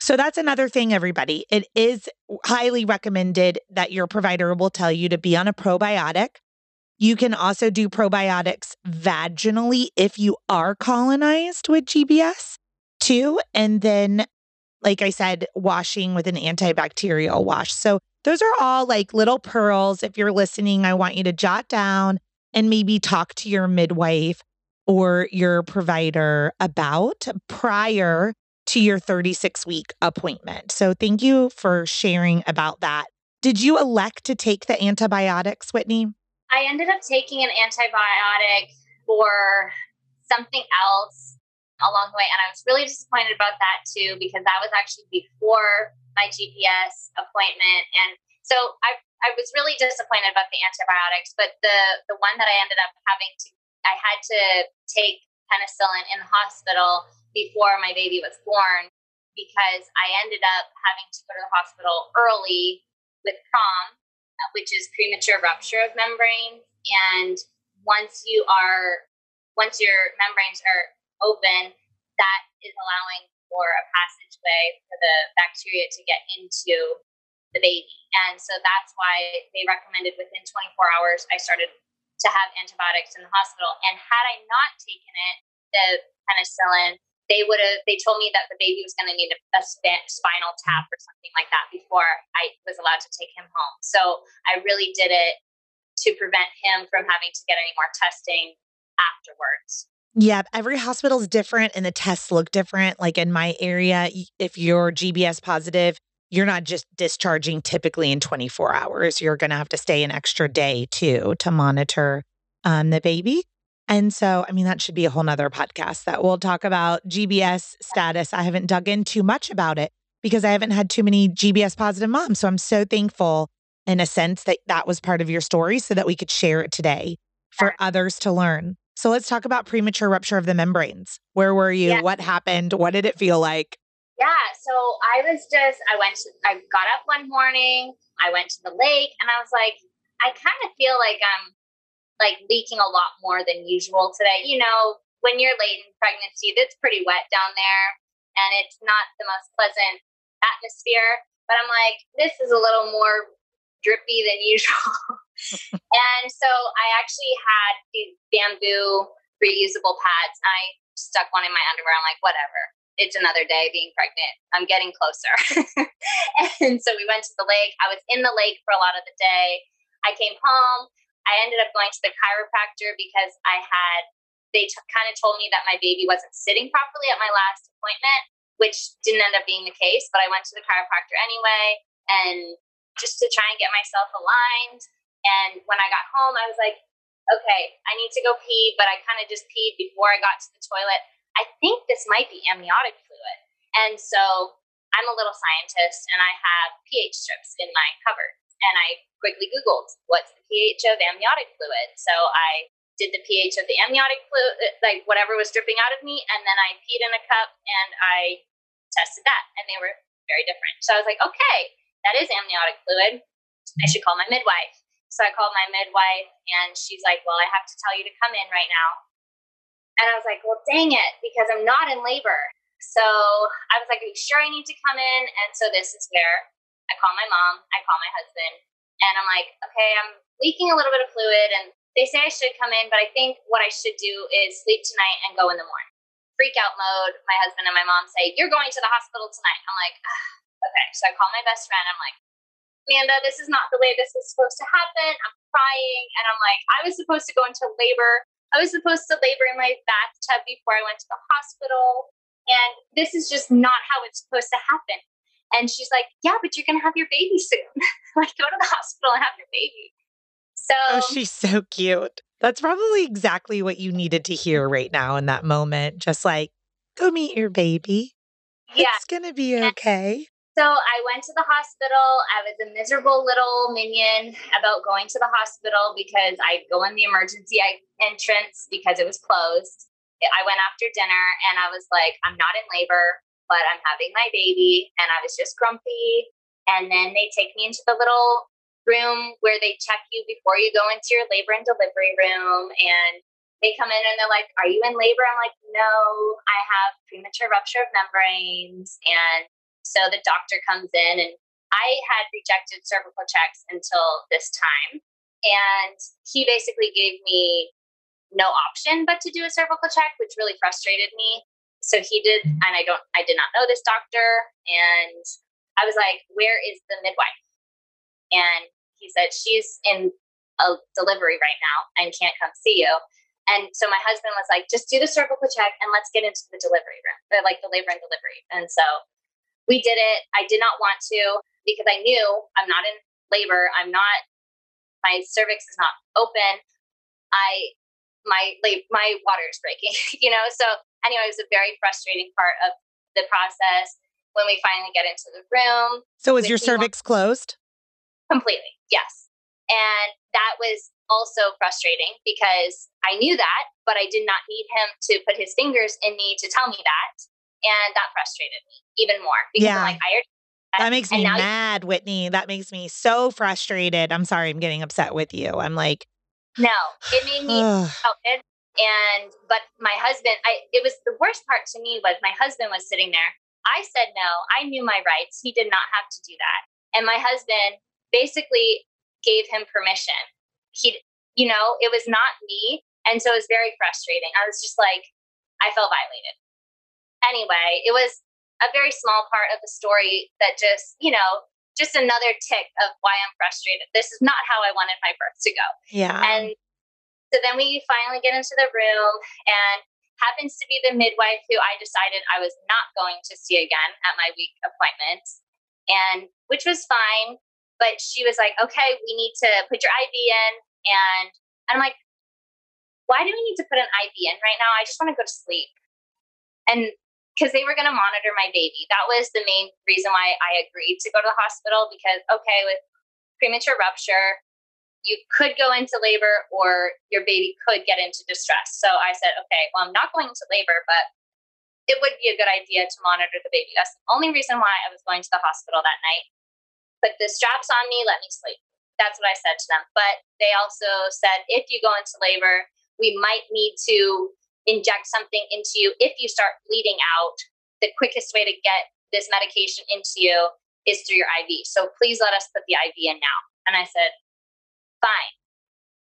Speaker 1: So that's another thing, everybody. It is highly recommended that your provider will tell you to be on a probiotic. You can also do probiotics vaginally if you are colonized with GBS too. And then, like I said, washing with an antibacterial wash. So those are all like little pearls. If you're listening, I want you to jot down and maybe talk to your midwife or your provider about prior to your 36 week appointment. So thank you for sharing about that. Did you elect to take the antibiotics, Whitney?
Speaker 2: I ended up taking an antibiotic for something else along the way. And I was really disappointed about that too, because that was actually before my GBS appointment. And so I, I was really disappointed about the antibiotics, but the, the one that I ended up having to, I had to take penicillin in the hospital before my baby was born because I ended up having to go to the hospital early with PROM which is premature rupture of membranes. And once you are, once your membranes are open, that is allowing for a passageway for the bacteria to get into the baby. And so that's why they recommended within 24 hours, I started to have antibiotics in the hospital. And had I not taken it, the penicillin, they would have they told me that the baby was going to need a, a spinal tap or something like that before i was allowed to take him home so i really did it to prevent him from having to get any more testing afterwards
Speaker 1: yeah, every hospital is different and the tests look different. Like in my area, if you're GBS positive, you're not just discharging typically in 24 hours. You're going to have to stay an extra day too to monitor um, the baby. And so, I mean, that should be a whole nother podcast that we'll talk about GBS status. I haven't dug in too much about it because I haven't had too many GBS positive moms. So I'm so thankful in a sense that that was part of your story so that we could share it today for others to learn. So let's talk about premature rupture of the membranes. Where were you? Yeah. What happened? What did it feel like?
Speaker 2: Yeah, so I was just, I went, to, I got up one morning, I went to the lake, and I was like, I kind of feel like I'm like leaking a lot more than usual today. You know, when you're late in pregnancy, it's pretty wet down there and it's not the most pleasant atmosphere. But I'm like, this is a little more drippy than usual. and so I actually had these bamboo reusable pads. I stuck one in my underwear. I'm like, whatever. It's another day being pregnant. I'm getting closer. and so we went to the lake. I was in the lake for a lot of the day. I came home. I ended up going to the chiropractor because I had, they t- kind of told me that my baby wasn't sitting properly at my last appointment, which didn't end up being the case. But I went to the chiropractor anyway, and just to try and get myself aligned. And when I got home, I was like, okay, I need to go pee, but I kind of just peed before I got to the toilet. I think this might be amniotic fluid. And so I'm a little scientist and I have pH strips in my cupboard. And I quickly Googled what's the pH of amniotic fluid. So I did the pH of the amniotic fluid, uh, like whatever was dripping out of me, and then I peed in a cup and I tested that, and they were very different. So I was like, okay, that is amniotic fluid. I should call my midwife. So I called my midwife, and she's like, well, I have to tell you to come in right now. And I was like, well, dang it, because I'm not in labor. So I was like, are you sure I need to come in? And so this is where I call my mom, I call my husband, and I'm like, okay, I'm leaking a little bit of fluid, and they say I should come in, but I think what I should do is sleep tonight and go in the morning. Freak out mode. My husband and my mom say, You're going to the hospital tonight. I'm like, ah, Okay. So I call my best friend. I'm like, Amanda, this is not the way this is supposed to happen. I'm crying. And I'm like, I was supposed to go into labor. I was supposed to labor in my bathtub before I went to the hospital. And this is just not how it's supposed to happen. And she's like, Yeah, but you're going to have your baby soon. like, go to the hospital and have your baby. So,
Speaker 1: oh, she's so cute. That's probably exactly what you needed to hear right now in that moment. Just like, go meet your baby. Yeah. It's going to be okay.
Speaker 2: So I went to the hospital. I was a miserable little minion about going to the hospital because I go in the emergency entrance because it was closed. I went after dinner and I was like, I'm not in labor but I'm having my baby and I was just grumpy And then they take me into the little room where they check you before you go into your labor and delivery room. And they come in and they're like, Are you in labor? I'm like, No, I have premature rupture of membranes. And so the doctor comes in, and I had rejected cervical checks until this time. And he basically gave me no option but to do a cervical check, which really frustrated me. So he did, and I don't, I did not know this doctor. And I was like, Where is the midwife? And he said, She's in a delivery right now and can't come see you. And so my husband was like, just do the cervical check and let's get into the delivery room, like the labor and delivery. And so we did it. I did not want to because I knew I'm not in labor. I'm not, my cervix is not open. I, my, my water is breaking, you know? So anyway, it was a very frustrating part of the process when we finally get into the room.
Speaker 1: So was your cervix closed?
Speaker 2: Completely, yes. And that was also frustrating because I knew that, but I did not need him to put his fingers in me to tell me that. And that frustrated me even more because yeah. I'm like, I already
Speaker 1: that, that makes me mad, you- Whitney. That makes me so frustrated. I'm sorry, I'm getting upset with you. I'm like,
Speaker 2: no, it made me oh, it. And but my husband, I it was the worst part to me was my husband was sitting there. I said no. I knew my rights. He did not have to do that. And my husband basically gave him permission. He, you know, it was not me. And so it was very frustrating. I was just like, I felt violated. Anyway, it was a very small part of the story that just, you know, just another tick of why I'm frustrated. This is not how I wanted my birth to go.
Speaker 1: Yeah.
Speaker 2: And so then we finally get into the room and happens to be the midwife who I decided I was not going to see again at my week appointment. And which was fine. But she was like, okay, we need to put your IV in. And I'm like, why do we need to put an IV in right now? I just want to go to sleep. And because they were going to monitor my baby. That was the main reason why I agreed to go to the hospital because, okay, with premature rupture, you could go into labor or your baby could get into distress. So I said, okay, well, I'm not going into labor, but it would be a good idea to monitor the baby. That's the only reason why I was going to the hospital that night put the straps on me, let me sleep. That's what I said to them. But they also said if you go into labor, we might need to inject something into you if you start bleeding out. The quickest way to get this medication into you is through your IV. So please let us put the IV in now. And I said, fine.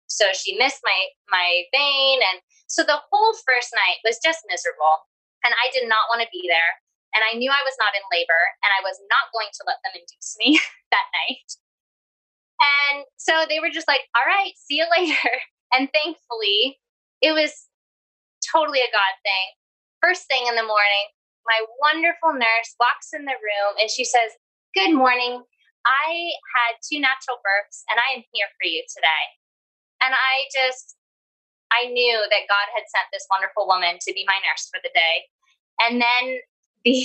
Speaker 2: So she missed my my vein and so the whole first night was just miserable and I did not want to be there and I knew I was not in labor and I was not going to let them induce me that night. And so they were just like, all right, see you later. And thankfully, it was totally a God thing. First thing in the morning, my wonderful nurse walks in the room and she says, Good morning. I had two natural births and I am here for you today. And I just, I knew that God had sent this wonderful woman to be my nurse for the day. And then the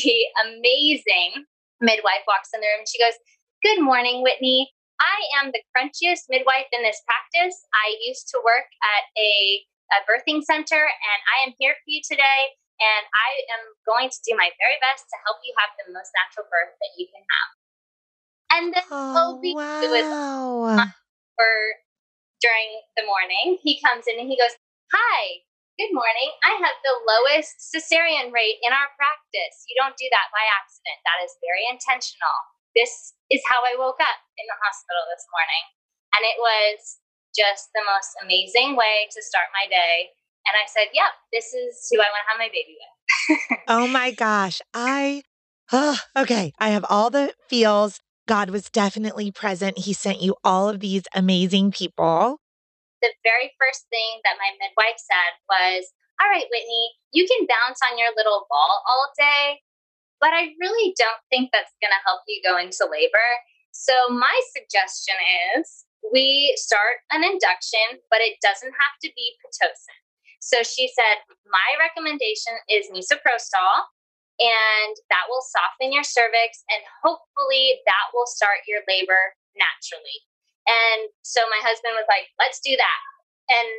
Speaker 2: amazing midwife walks in the room and she goes, Good morning, Whitney. I am the crunchiest midwife in this practice. I used to work at a, a birthing center and I am here for you today. And I am going to do my very best to help you have the most natural birth that you can have. And then
Speaker 1: oh, OB, wow. who
Speaker 2: for during the morning, he comes in and he goes, Hi, Good morning. I have the lowest cesarean rate in our practice. You don't do that by accident. That is very intentional. This is how I woke up in the hospital this morning. And it was just the most amazing way to start my day. And I said, Yep, this is who I want to have my baby with.
Speaker 1: oh my gosh. I, oh, okay. I have all the feels. God was definitely present. He sent you all of these amazing people
Speaker 2: the very first thing that my midwife said was, All right, Whitney, you can bounce on your little ball all day, but I really don't think that's going to help you go into labor. So, my suggestion is we start an induction, but it doesn't have to be Pitocin. So, she said, My recommendation is misoprostol, and that will soften your cervix, and hopefully that will start your labor naturally. And so my husband was like, let's do that. And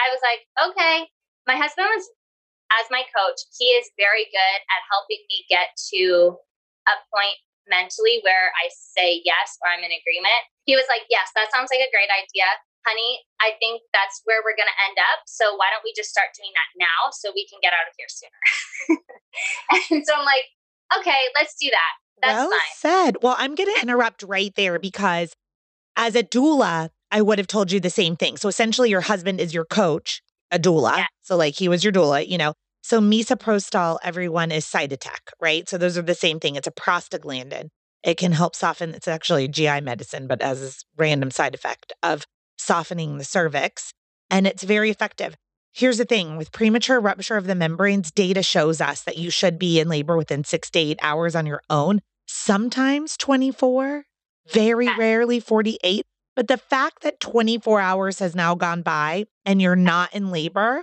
Speaker 2: I was like, okay. My husband was, as my coach, he is very good at helping me get to a point mentally where I say yes or I'm in agreement. He was like, Yes, that sounds like a great idea. Honey, I think that's where we're going to end up. So why don't we just start doing that now so we can get out of here sooner? and so I'm like, okay, let's do that. That's
Speaker 1: well
Speaker 2: fine.
Speaker 1: said. Well, I'm going to interrupt right there because as a doula, I would have told you the same thing. So essentially, your husband is your coach, a doula.
Speaker 2: Yeah.
Speaker 1: So, like, he was your doula, you know. So, misoprostol, everyone is Cytotec, right? So, those are the same thing. It's a prostaglandin. It can help soften, it's actually GI medicine, but as a random side effect of softening the cervix. And it's very effective. Here's the thing with premature rupture of the membranes, data shows us that you should be in labor within six to eight hours on your own, sometimes 24, very rarely 48. But the fact that 24 hours has now gone by and you're not in labor,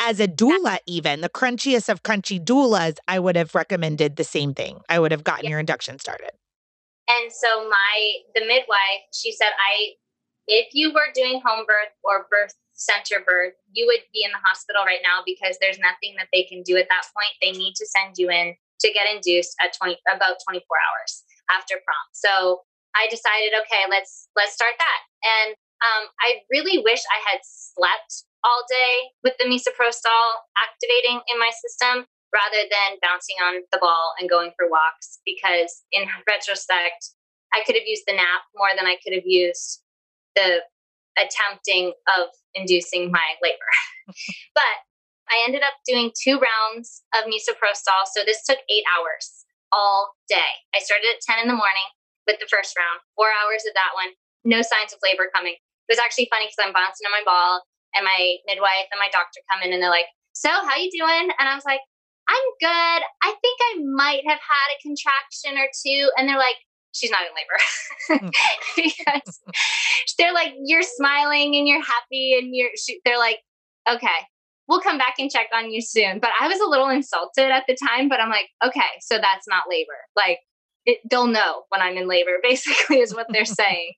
Speaker 1: as a doula, even the crunchiest of crunchy doulas, I would have recommended the same thing. I would have gotten
Speaker 2: Yeah.
Speaker 1: your induction started.
Speaker 2: And so my the midwife, she said, I if you were doing home birth or birth center birth, you would be in the hospital right now because there's nothing that they can do at that point. They need to send you in to get induced at 20 about 24 hours after PROM. So I decided, okay, let's let's start that. And um, I really wish I had slept all day with the misoprostol activating in my system rather than bouncing on the ball and going for walks because in retrospect i could have used the nap more than i could have used the attempting of inducing my labor but i ended up doing two rounds of misoprostol so this took eight hours all day i started at 10 in the morning with the first round four hours of that one no signs of labor coming it was actually funny because i'm bouncing on my ball and my midwife and my doctor come in and they're like so how you doing and i was like I'm good. I think I might have had a contraction or two. And they're like, she's not in labor. because they're like, you're smiling and you're happy and you're, she, they're like, okay, we'll come back and check on you soon. But I was a little insulted at the time, but I'm like, okay, so that's not labor. Like, it, they'll know when I'm in labor, basically, is what they're saying.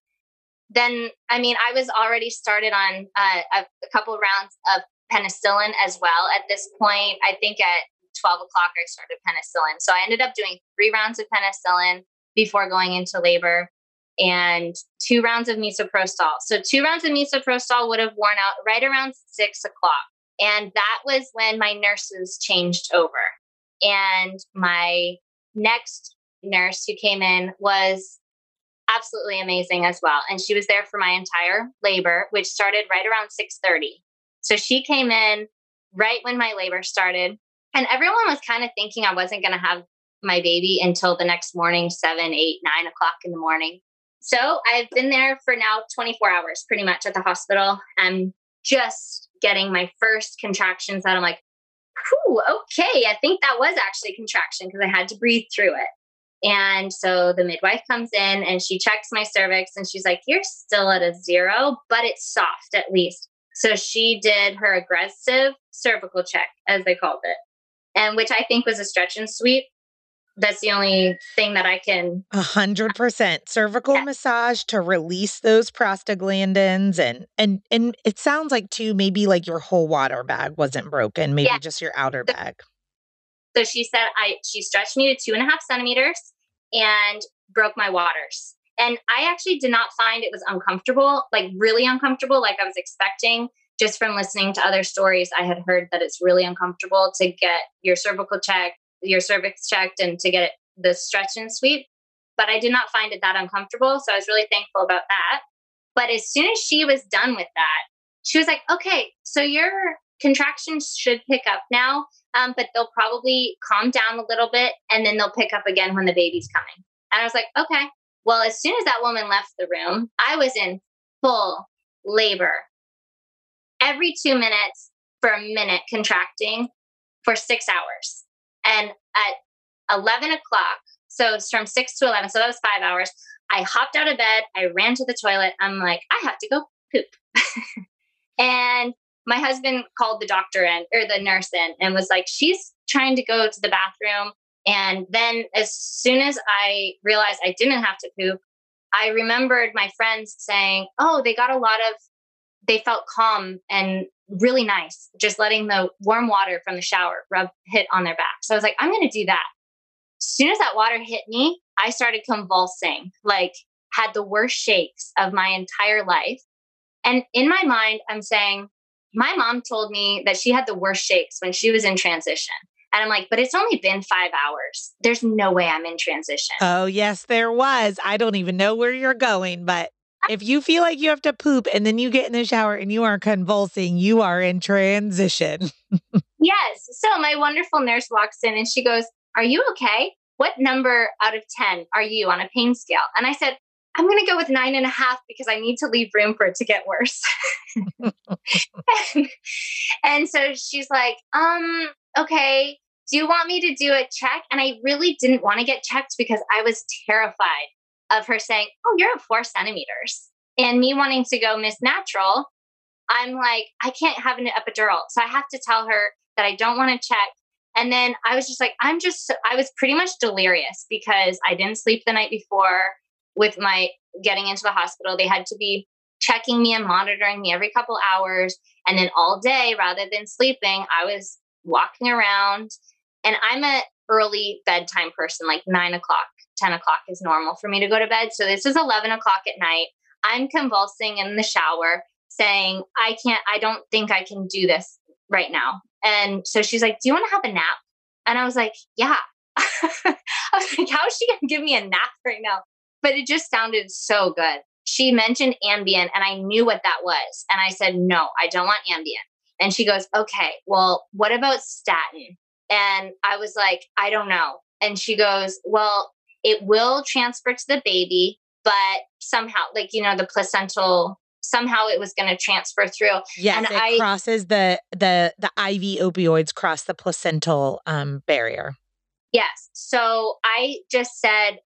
Speaker 2: then, I mean, I was already started on uh, a, a couple rounds of penicillin as well at this point. I think at 12 o'clock, I started penicillin. So I ended up doing three rounds of penicillin before going into labor and two rounds of misoprostol. So two rounds of misoprostol would have worn out right around six o'clock. And that was when my nurses changed over. And my next nurse who came in was absolutely amazing as well. And she was there for my entire labor, which started right around 6:30. So she came in right when my labor started. And everyone was kind of thinking I wasn't going to have my baby until the next morning, seven, eight, nine o'clock in the morning. So I've been there for now 24 hours pretty much at the hospital. I'm just getting my first contractions that I'm like, whew, okay, I think that was actually a contraction because I had to breathe through it. And so the midwife comes in and she checks my cervix and she's like, You're still at a zero, but it's soft at least. So she did her aggressive cervical check, as they called it and which I think was a stretch and sweep. That's the only thing that I can.
Speaker 1: A hundred percent cervical
Speaker 2: Yeah.
Speaker 1: massage to release those prostaglandins and and and it sounds like too maybe like your whole water bag wasn't broken, maybe
Speaker 2: Yeah.
Speaker 1: just your outer
Speaker 2: The-
Speaker 1: bag.
Speaker 2: So she said I she stretched me to two and a half centimeters and broke my waters. And I actually did not find it was uncomfortable, like really uncomfortable, like I was expecting. Just from listening to other stories, I had heard that it's really uncomfortable to get your cervical checked, your cervix checked, and to get the stretch and sweep. But I did not find it that uncomfortable. So I was really thankful about that. But as soon as she was done with that, she was like, okay, so your contractions should pick up now, um, but they'll probably calm down a little bit and then they'll pick up again when the baby's coming. And I was like, okay. Well, as soon as that woman left the room, I was in full labor. Every two minutes for a minute contracting for six hours. And at 11 o'clock, so it's from six to 11, so that was five hours. I hopped out of bed, I ran to the toilet. I'm like, I have to go poop. and my husband called the doctor in or the nurse in and was like, she's trying to go to the bathroom. And then as soon as I realized I didn't have to poop, I remembered my friends saying, oh, they got a lot of, they felt calm and really nice, just letting the warm water from the shower rub hit on their back. So I was like, I'm going to do that. As soon as that water hit me, I started convulsing, like had the worst shakes of my entire life. And in my mind, I'm saying, my mom told me that she had the worst shakes when she was in transition. And I'm like, but it's only been five hours. There's no way I'm in transition.
Speaker 1: Oh, yes, there was. I don't even know where you're going, but if you feel like you have to poop and then you get in the shower and you are convulsing, you are in transition.
Speaker 2: yes. So my wonderful nurse walks in and she goes, Are you okay? What number out of 10 are you on a pain scale? And I said, I'm going to go with nine and a half because I need to leave room for it to get worse. and, and so she's like, um, okay, do you want me to do a check? And I really didn't want to get checked because I was terrified of her saying, oh, you're at four centimeters. And me wanting to go Miss Natural, I'm like, I can't have an epidural. So I have to tell her that I don't want to check. And then I was just like, I'm just, I was pretty much delirious because I didn't sleep the night before with my getting into the hospital. They had to be checking me and monitoring me every couple hours. And then all day, rather than sleeping, I was walking around. And I'm a early bedtime person, like nine o'clock, 10 o'clock is normal for me to go to bed. So this is 11 o'clock at night. I'm convulsing in the shower saying, I can't, I don't think I can do this right now. And so she's like, Do you want to have a nap? And I was like, Yeah. I was like, How is she going to give me a nap right now? but it just sounded so good. She mentioned Ambien and I knew what that was. And I said, no, I don't want Ambien. And she goes, okay, well, what about Stadol? And I was like, I don't know. And she goes, well, it will transfer to the baby, but somehow, like, you know, the placental somehow it was going to transfer through.
Speaker 1: Yes, and it I, crosses the the the IV opioids cross the placental um, barrier.
Speaker 2: Yes. So I just said,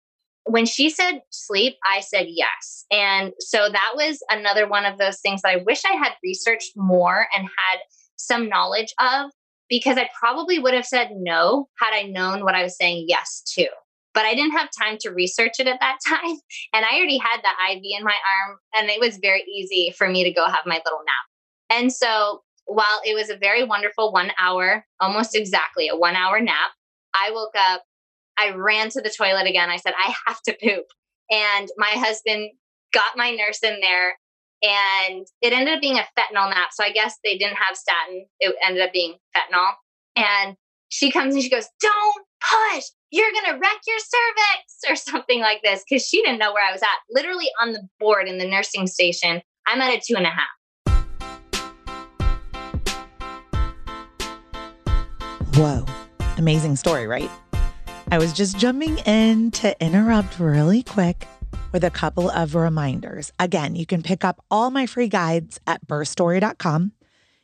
Speaker 2: when she said sleep, I said yes. And so that was another one of those things that I wish I had researched more and had some knowledge of because I probably would have said no had I known what I was saying yes to. But I didn't have time to research it at that time. And I already had that IV in my arm, and it was very easy for me to go have my little nap. And so while it was a very wonderful one hour, almost exactly a one hour nap, I woke up I ran to the toilet again. I said, I have to poop. And my husband got my nurse in there and it ended up being a fentanyl nap. So I guess they didn't have Stadol. It ended up being fentanyl. And she comes and she goes, Don't push. You're going to wreck your cervix or something like this. Cause she didn't know where I was at. Literally on the board in the nursing station, I'm at a two and a half.
Speaker 1: Whoa. Amazing story, right? I was just jumping in to interrupt really quick with a couple of reminders. Again, you can pick up all my free guides at birthstory.com.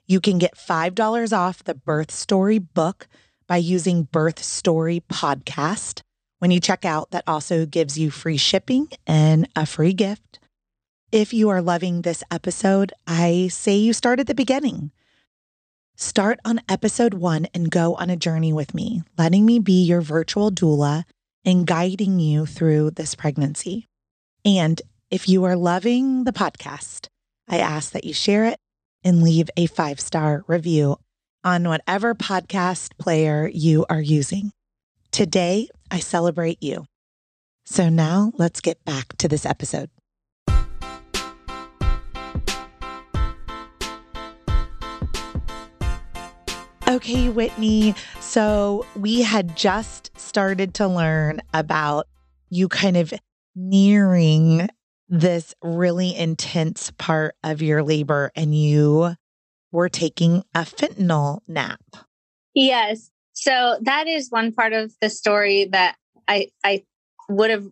Speaker 1: You can get $5 off the Birth Story book by using Birth Story Podcast. When you check out, that also gives you free shipping and a free gift. If you are loving this episode, I say you start at the beginning. Start on episode one and go on a journey with me, letting me be your virtual doula and guiding you through this pregnancy. And if you are loving the podcast, I ask that you share it and leave a five star review on whatever podcast player you are using. Today, I celebrate you. So now let's get back to this episode. Okay, Whitney. So we had just started to learn about you kind of nearing this really intense part of your labor and you were taking a fentanyl nap.
Speaker 2: Yes. So that is one part of the story that I I would have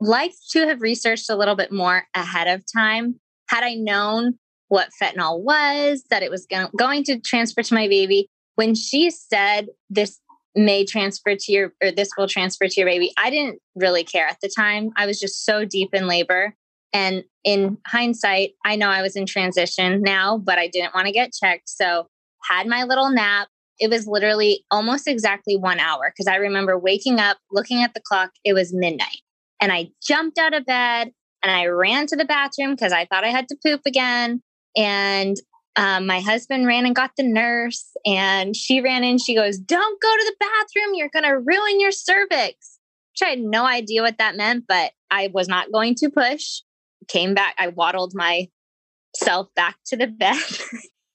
Speaker 2: liked to have researched a little bit more ahead of time. Had I known what fentanyl was, that it was going to transfer to my baby, when she said this may transfer to your or this will transfer to your baby i didn't really care at the time i was just so deep in labor and in hindsight i know i was in transition now but i didn't want to get checked so had my little nap it was literally almost exactly one hour because i remember waking up looking at the clock it was midnight and i jumped out of bed and i ran to the bathroom because i thought i had to poop again and um, my husband ran and got the nurse, and she ran in. She goes, Don't go to the bathroom. You're going to ruin your cervix. Which I had no idea what that meant, but I was not going to push. Came back, I waddled myself back to the bed.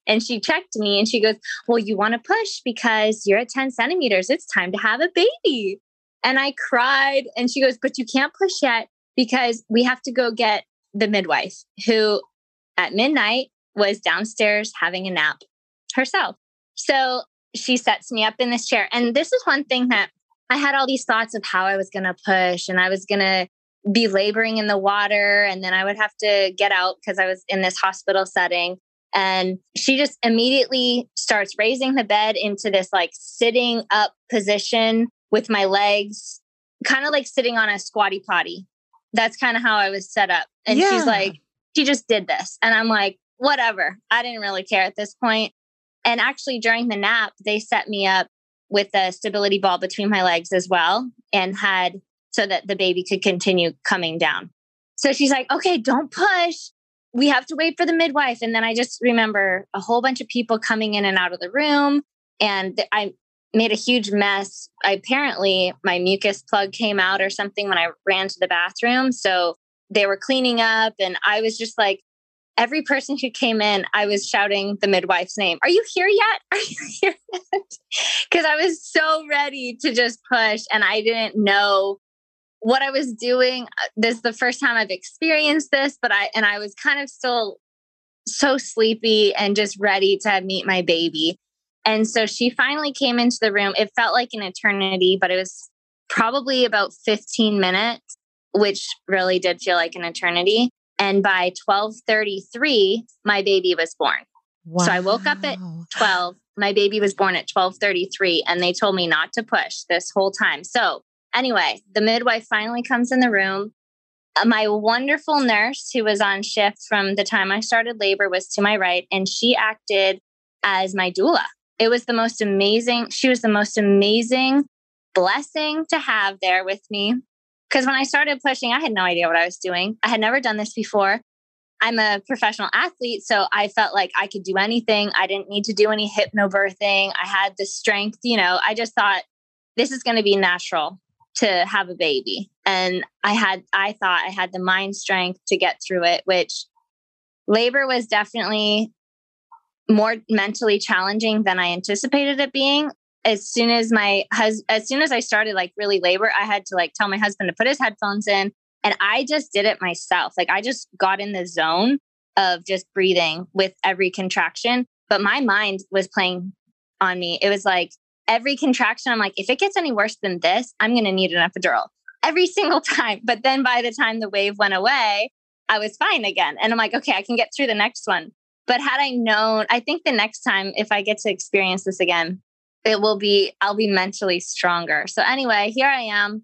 Speaker 2: and she checked me and she goes, Well, you want to push because you're at 10 centimeters. It's time to have a baby. And I cried. And she goes, But you can't push yet because we have to go get the midwife who at midnight was downstairs having a nap herself. So she sets me up in this chair. And this is one thing that I had all these thoughts of how I was going to push and I was going to be laboring in the water. And then I would have to get out because I was in this hospital setting. And she just immediately starts raising the bed into this like sitting up position with my legs, kind of like sitting on a squatty potty. That's kind of how I was set up. And yeah. she's like, she just did this. And I'm like, whatever. I didn't really care at this point. And actually, during the nap, they set me up with a stability ball between my legs as well and had so that the baby could continue coming down. So she's like, okay, don't push. We have to wait for the midwife. And then I just remember a whole bunch of people coming in and out of the room. And I made a huge mess. I, apparently, my mucus plug came out or something when I ran to the bathroom. So they were cleaning up. And I was just like, every person who came in, I was shouting the midwife's name. Are you here yet? Are you here yet? Because I was so ready to just push and I didn't know what I was doing. Uh, this is the first time I've experienced this, but I, and I was kind of still so sleepy and just ready to meet my baby. And so she finally came into the room. It felt like an eternity, but it was probably about 15 minutes, which really did feel like an eternity. And by 1233, my baby was born. Wow. So I woke up at 12. My baby was born at 1233 and they told me not to push this whole time. So anyway, the midwife finally comes in the room. Uh, my wonderful nurse who was on shift from the time I started labor was to my right and she acted as my doula. It was the most amazing, she was the most amazing blessing to have there with me. Because when I started pushing, I had no idea what I was doing. I had never done this before. I'm a professional athlete, so I felt like I could do anything. I didn't need to do any hypnobirthing. I had the strength, you know, I just thought this is going to be natural to have a baby. And I had, I thought I had the mind strength to get through it, which labor was definitely more mentally challenging than I anticipated it being as soon as my hus- as soon as I started like really labor, I had to like tell my husband to put his headphones in and I just did it myself. Like I just got in the zone of just breathing with every contraction, but my mind was playing on me. It was like every contraction I'm like if it gets any worse than this, I'm going to need an epidural every single time. But then by the time the wave went away, I was fine again. And I'm like, okay, I can get through the next one. But had I known, I think the next time, if I get to experience this again, it will be, I'll be mentally stronger. So, anyway, here I am.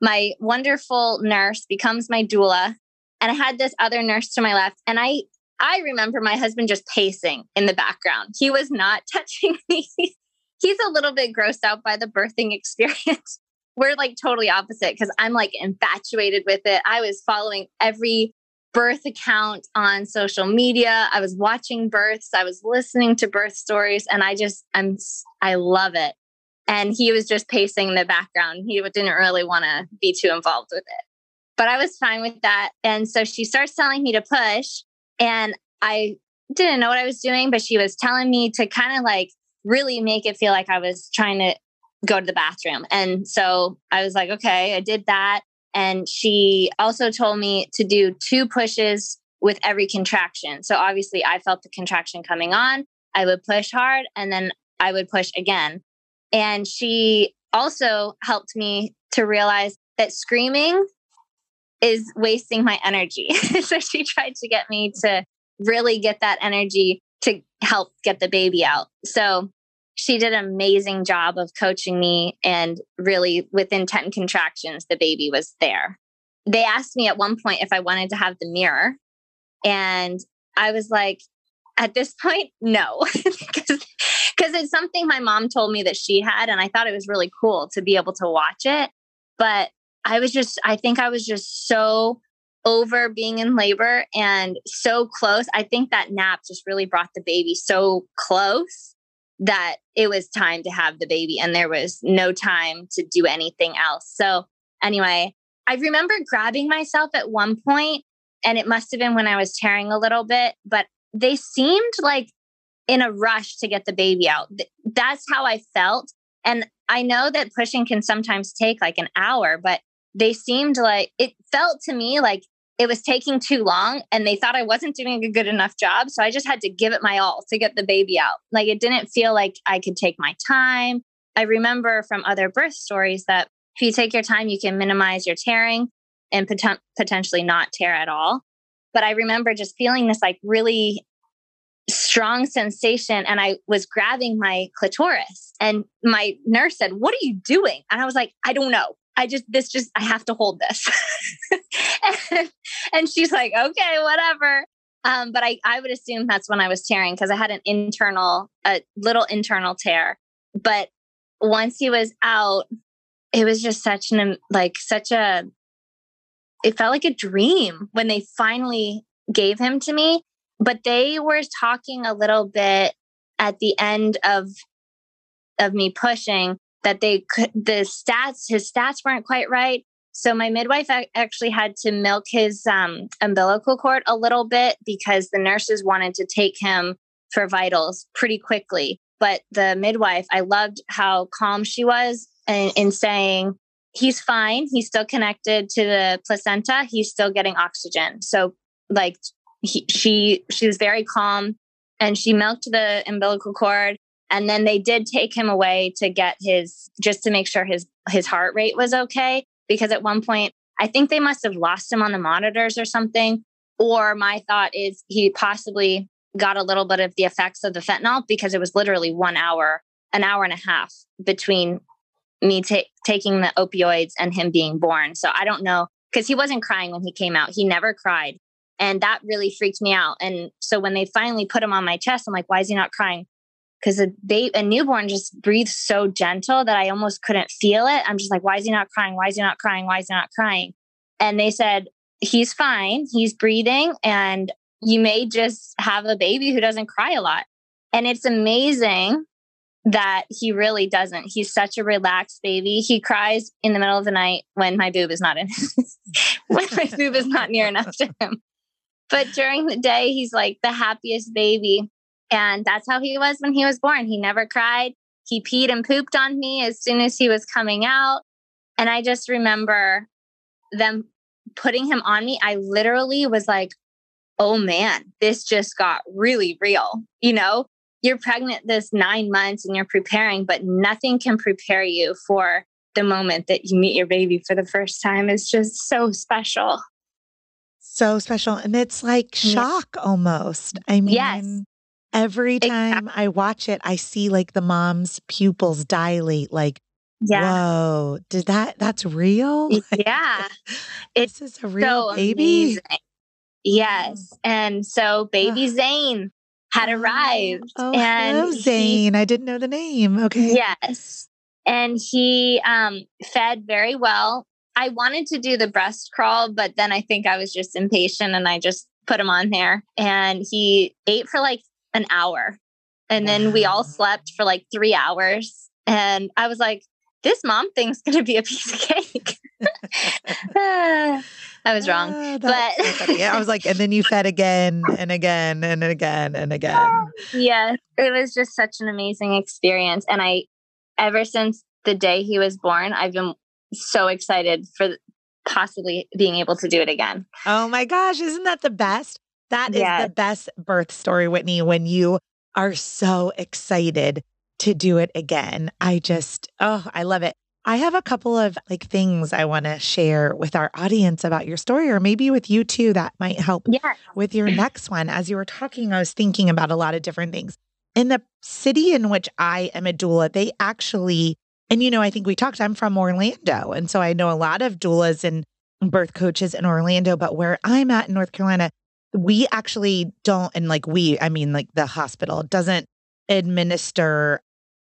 Speaker 2: My wonderful nurse becomes my doula. And I had this other nurse to my left. And I, I remember my husband just pacing in the background. He was not touching me. He's a little bit grossed out by the birthing experience. We're like totally opposite because I'm like infatuated with it. I was following every birth account on social media. I was watching births, I was listening to birth stories, and I just, I'm, I love it. And he was just pacing in the background. He didn't really want to be too involved with it. But I was fine with that. And so she starts telling me to push. And I didn't know what I was doing, but she was telling me to kind of like really make it feel like I was trying to go to the bathroom. And so I was like, okay, I did that. And she also told me to do two pushes with every contraction. So obviously, I felt the contraction coming on. I would push hard and then I would push again. And she also helped me to realize that screaming is wasting my energy. so she tried to get me to really get that energy to help get the baby out. So she did an amazing job of coaching me and really within 10 contractions the baby was there. They asked me at one point if i wanted to have the mirror. And i was like at this point no because it's something my mom told me that she had and i thought it was really cool to be able to watch it. But i was just i think i was just so over being in labor and so close. I think that nap just really brought the baby so close that it was time to have the baby and there was no time to do anything else. So, anyway, I remember grabbing myself at one point, and it must have been when I was tearing a little bit, but they seemed like in a rush to get the baby out. That's how I felt. And I know that pushing can sometimes take like an hour, but they seemed like it felt to me like it was taking too long and they thought I wasn't doing a good enough job. So I just had to give it my all to get the baby out. Like it didn't feel like I could take my time. I remember from other birth stories that if you take your time, you can minimize your tearing and pot- potentially not tear at all. But I remember just feeling this like really strong sensation and I was grabbing my clitoris and my nurse said, "What are you doing?" And I was like, "I don't know. I just this just I have to hold this." and, she's like, "Okay, whatever." Um, but I I would assume that's when I was tearing because I had an internal a little internal tear. But once he was out, it was just such an like such a it felt like a dream when they finally gave him to me but they were talking a little bit at the end of of me pushing that they could the stats his stats weren't quite right so my midwife actually had to milk his um, umbilical cord a little bit because the nurses wanted to take him for vitals pretty quickly. But the midwife i loved how calm she was in, in saying he's fine. He's still connected to the placenta. He's still getting oxygen. So like he, she she was very calm and she milked the umbilical cord. And then they did take him away to get his just to make sure his his heart rate was okay because at one point i think they must have lost him on the monitors or something or my thought is he possibly got a little bit of the effects of the fentanyl because it was literally one hour an hour and a half between me ta- taking the opioids and him being born so i don't know because he wasn't crying when he came out he never cried and that really freaked me out. And so when they finally put him on my chest, I'm like, why is he not crying? Because a baby, a newborn just breathes so gentle that I almost couldn't feel it. I'm just like, why is he not crying? Why is he not crying? Why is he not crying? And they said, he's fine. He's breathing. And you may just have a baby who doesn't cry a lot. And it's amazing that he really doesn't. He's such a relaxed baby. He cries in the middle of the night when my boob is not in when my boob is not near enough to him but during the day, he's like the happiest baby. And that's how he was when he was born. He never cried. He peed and pooped on me as soon as he was coming out. And I just remember them putting him on me. I literally was like, oh man, this just got really real. You know, you're pregnant this nine months and you're preparing, but nothing can prepare you for the moment that you meet your baby for the first time. It's just so special
Speaker 1: so special. And it's like shock yeah. almost. I mean, yes. Every time exactly. I watch it, I see like the mom's pupils dilate, like, yeah. whoa, did that, that's real?
Speaker 2: Yeah.
Speaker 1: this is a real so baby. Amazing.
Speaker 2: Yes. Mm. And so baby Zane had arrived.
Speaker 1: Oh, and Zane. He, I didn't know the name. Okay.
Speaker 2: Yes. And he um, fed very well. I wanted to do the breast crawl, but then I think I was just impatient and I just put him on there. And he ate for like an hour. And then we all slept for like three hours. And I was like, this mom thing's going to be a piece of cake. I was wrong. Uh, but
Speaker 1: so yeah, I was like, and then you fed again and again and again and again.
Speaker 2: Yes, it was just such an amazing experience. And I, ever since the day he was born, I've been so excited for possibly being able to do it again.
Speaker 1: Oh my gosh, isn't that the best? That is yes. the best birth story, Whitney, when you are so excited to do it again. I just, oh, I love it. I have a couple of like things I want to share with our audience about your story, or maybe with you too, that might help
Speaker 2: yes.
Speaker 1: with your next one. As you were talking, I was thinking about a lot of different things. In the city in which I am a doula, they actually and, you know, I think we talked, I'm from Orlando. And so I know a lot of doulas and birth coaches in Orlando, but where I'm at in North Carolina, we actually don't, and like we, I mean, like the hospital doesn't administer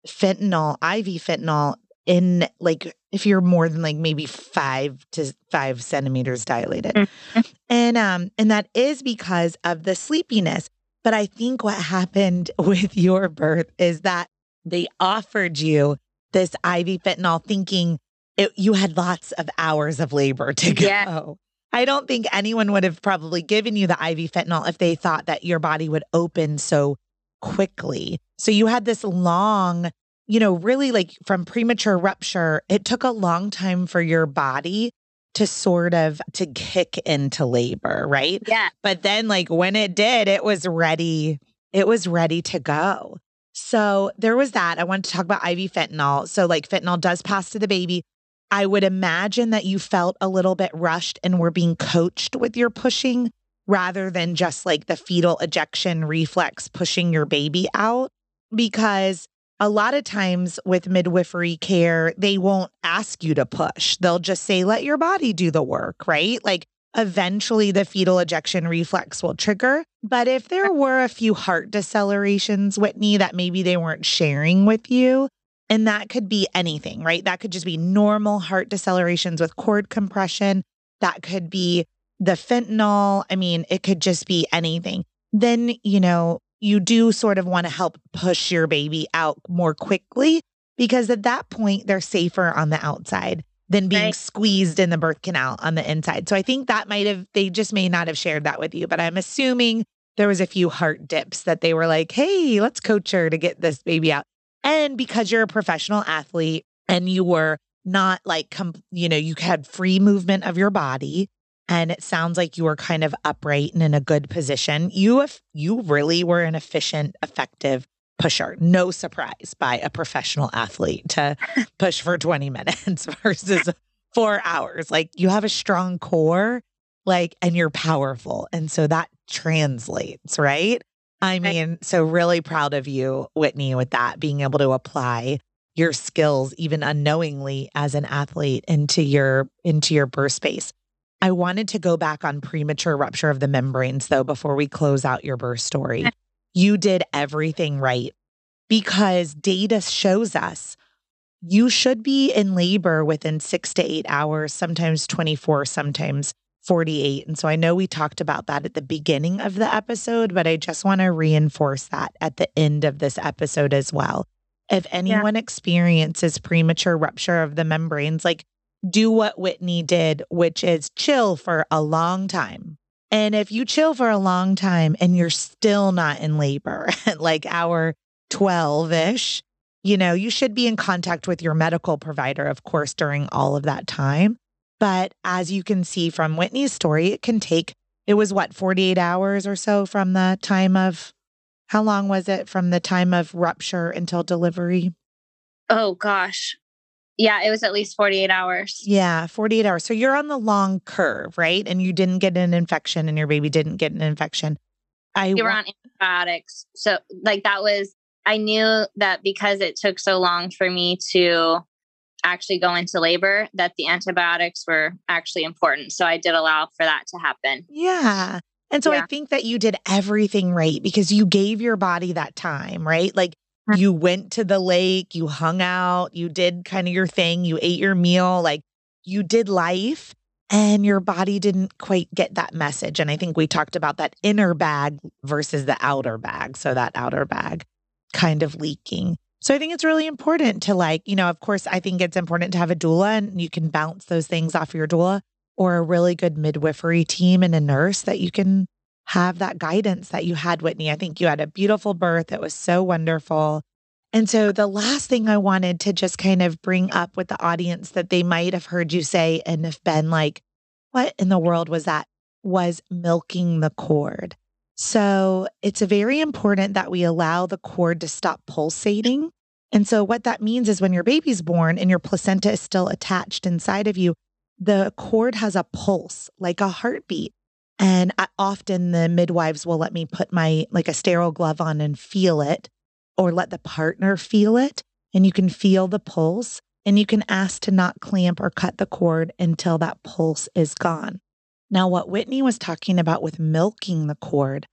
Speaker 1: fentanyl, IV fentanyl in like if you're more than like maybe five to five centimeters dilated. Mm-hmm. And um, and that is because of the sleepiness. But I think what happened with your birth is that they offered you this IV fentanyl thinking it, you had lots of hours of labor to go. Yeah. I don't think anyone would have probably given you the IV fentanyl if they thought that your body would open so quickly. So you had this long, you know, really like from premature rupture, it took a long time for your body to sort of to kick into labor, right?
Speaker 2: Yeah.
Speaker 1: But then like when it did, it was ready. It was ready to go. So there was that. I wanted to talk about IV fentanyl. So like fentanyl does pass to the baby. I would imagine that you felt a little bit rushed and were being coached with your pushing rather than just like the fetal ejection reflex pushing your baby out because a lot of times with midwifery care, they won't ask you to push. They'll just say, let your body do the work, right? Like eventually the fetal ejection reflex will trigger. But if there were a few heart decelerations, Whitney, that maybe they weren't sharing with you, and that could be anything, right? That could just be normal heart decelerations with cord compression. That could be the fentanyl. I mean, it could just be anything. Then, you know, you do sort of want to help push your baby out more quickly because at that point they're safer on the outside than being right. squeezed in the birth canal on the inside. So I think that might have they just may not have shared that with you, but I'm assuming there was a few heart dips that they were like, "Hey, let's coach her to get this baby out." And because you're a professional athlete and you were not like com- you know, you had free movement of your body, and it sounds like you were kind of upright and in a good position. You if you really were an efficient, effective pusher. No surprise by a professional athlete to push for 20 minutes versus 4 hours. Like you have a strong core like and you're powerful. And so that translates, right? I mean, so really proud of you, Whitney, with that being able to apply your skills even unknowingly as an athlete into your into your birth space. I wanted to go back on premature rupture of the membranes, though, before we close out your birth story. You did everything right because data shows us you should be in labor within six to eight hours, sometimes 24, sometimes 48. And so I know we talked about that at the beginning of the episode, but I just want to reinforce that at the end of this episode as well. If anyone yeah. experiences premature rupture of the membranes, like do what Whitney did, which is chill for a long time. And if you chill for a long time and you're still not in labor at like hour 12 ish, you know, you should be in contact with your medical provider, of course, during all of that time. But as you can see from Whitney's story, it can take, it was what, 48 hours or so from the time of, how long was it from the time of rupture until delivery?
Speaker 2: Oh gosh. Yeah, it was at least 48 hours.
Speaker 1: Yeah, 48 hours. So you're on the long curve, right? And you didn't get an infection and your baby didn't get an infection.
Speaker 2: I You were on antibiotics. So like that was I knew that because it took so long for me to actually go into labor that the antibiotics were actually important. So I did allow for that to happen.
Speaker 1: Yeah. And so yeah. I think that you did everything right because you gave your body that time, right? Like mm-hmm. you went to the lake, you hung out, you did kind of your thing, you ate your meal, like you did life and your body didn't quite get that message. And I think we talked about that inner bag versus the outer bag. So that outer bag kind of leaking. So I think it's really important to like, you know, of course, I think it's important to have a doula and you can bounce those things off your doula or a really good midwifery team and a nurse that you can have that guidance that you had, Whitney. I think you had a beautiful birth. It was so wonderful. And so the last thing I wanted to just kind of bring up with the audience that they might have heard you say and have been like, what in the world was that? Was milking the cord. So it's very important that we allow the cord to stop pulsating. And so what that means is when your baby's born and your placenta is still attached inside of you, the cord has a pulse, like a heartbeat. And I, often the midwives will let me put my like a sterile glove on and feel it or let the partner feel it. And you can feel the pulse and you can ask to not clamp or cut the cord until that pulse is gone. Now, what Whitney was talking about with milking the cord,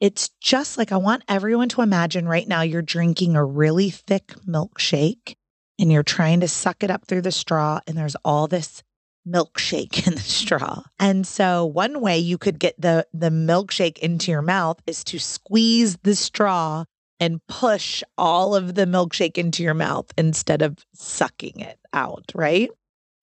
Speaker 1: it's just like I want everyone to imagine right now you're drinking a really thick milkshake and you're trying to suck it up through the straw, and there's all this milkshake in the straw. And so one way you could get the the milkshake into your mouth is to squeeze the straw and push all of the milkshake into your mouth instead of sucking it out, right?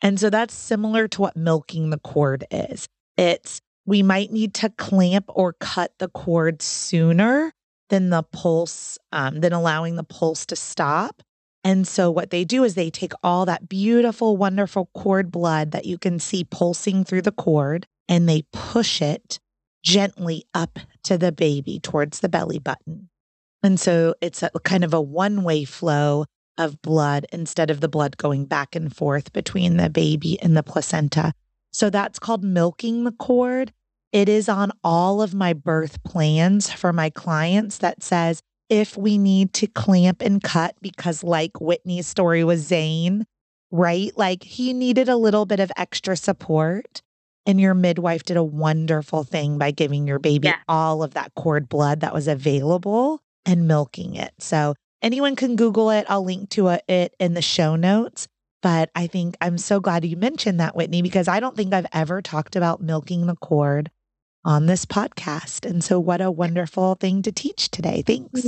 Speaker 1: And so that's similar to what milking the cord is. It's we might need to clamp or cut the cord sooner than the pulse, um, than allowing the pulse to stop. And so, what they do is they take all that beautiful, wonderful cord blood that you can see pulsing through the cord and they push it gently up to the baby towards the belly button. And so, it's a kind of a one way flow of blood instead of the blood going back and forth between the baby and the placenta. So, that's called milking the cord. It is on all of my birth plans for my clients that says if we need to clamp and cut, because like Whitney's story with Zane, right? Like he needed a little bit of extra support. And your midwife did a wonderful thing by giving your baby yeah. all of that cord blood that was available and milking it. So anyone can Google it. I'll link to it in the show notes. But I think I'm so glad you mentioned that, Whitney, because I don't think I've ever talked about milking the cord on this podcast. And so, what a wonderful thing to teach today. Thanks.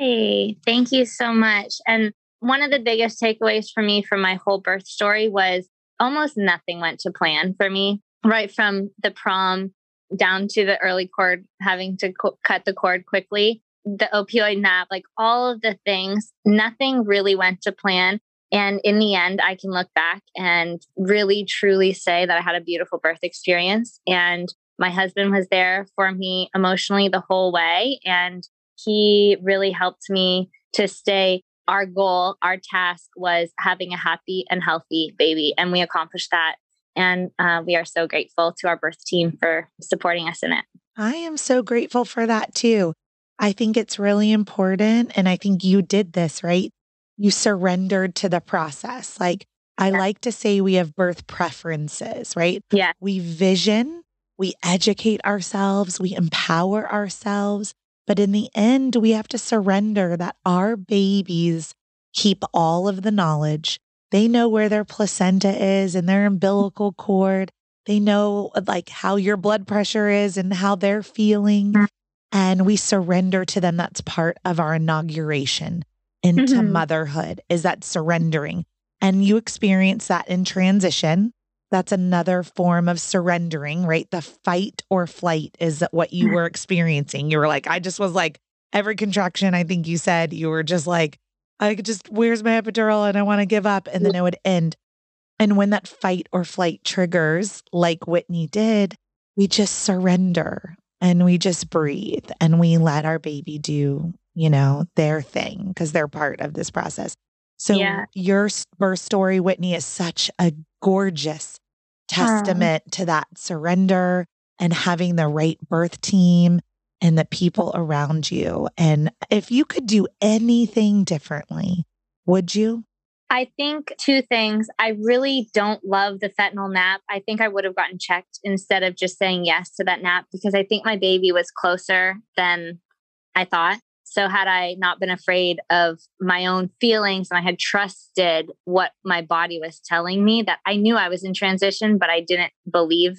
Speaker 2: Yay. Thank you so much. And one of the biggest takeaways for me from my whole birth story was almost nothing went to plan for me, right from the PROM down to the early cord, having to co- cut the cord quickly, the opioid nap, like all of the things, nothing really went to plan. And in the end, I can look back and really truly say that I had a beautiful birth experience. And my husband was there for me emotionally the whole way, and he really helped me to stay. Our goal, our task was having a happy and healthy baby, and we accomplished that. And uh, we are so grateful to our birth team for supporting us in it.
Speaker 1: I am so grateful for that too. I think it's really important. And I think you did this, right? You surrendered to the process. Like, I yeah. like to say we have birth preferences, right?
Speaker 2: Yeah.
Speaker 1: We vision we educate ourselves, we empower ourselves. But in the end, we have to surrender that our babies keep all of the knowledge. They know where their placenta is and their umbilical cord. They know like how your blood pressure is and how they're feeling. Mm. And we surrender to them. That's part of our inauguration into mm-hmm. motherhood is that surrendering. And you experience that in transition. That's another form of surrendering, right? The fight or flight is what you were experiencing. You were like, I just was like, every contraction, I think you said, you were just like, I just, where's my epidural? And I want to give up. And then it would end. And when that fight or flight triggers, like Whitney did, we just surrender and we just breathe and we let our baby do, you know, their thing because they're part of this process. So yeah. your birth story, Whitney, is such a gorgeous testament to that surrender and having the right birth team and the people around you. And if you could do anything differently, would you?
Speaker 2: I think two things. I really don't love the fentanyl nap. I think I would have gotten checked instead of just saying yes to that nap because I think my baby was closer than I thought. So, had I not been afraid of my own feelings and I had trusted what my body was telling me, that I knew I was in transition, but I didn't believe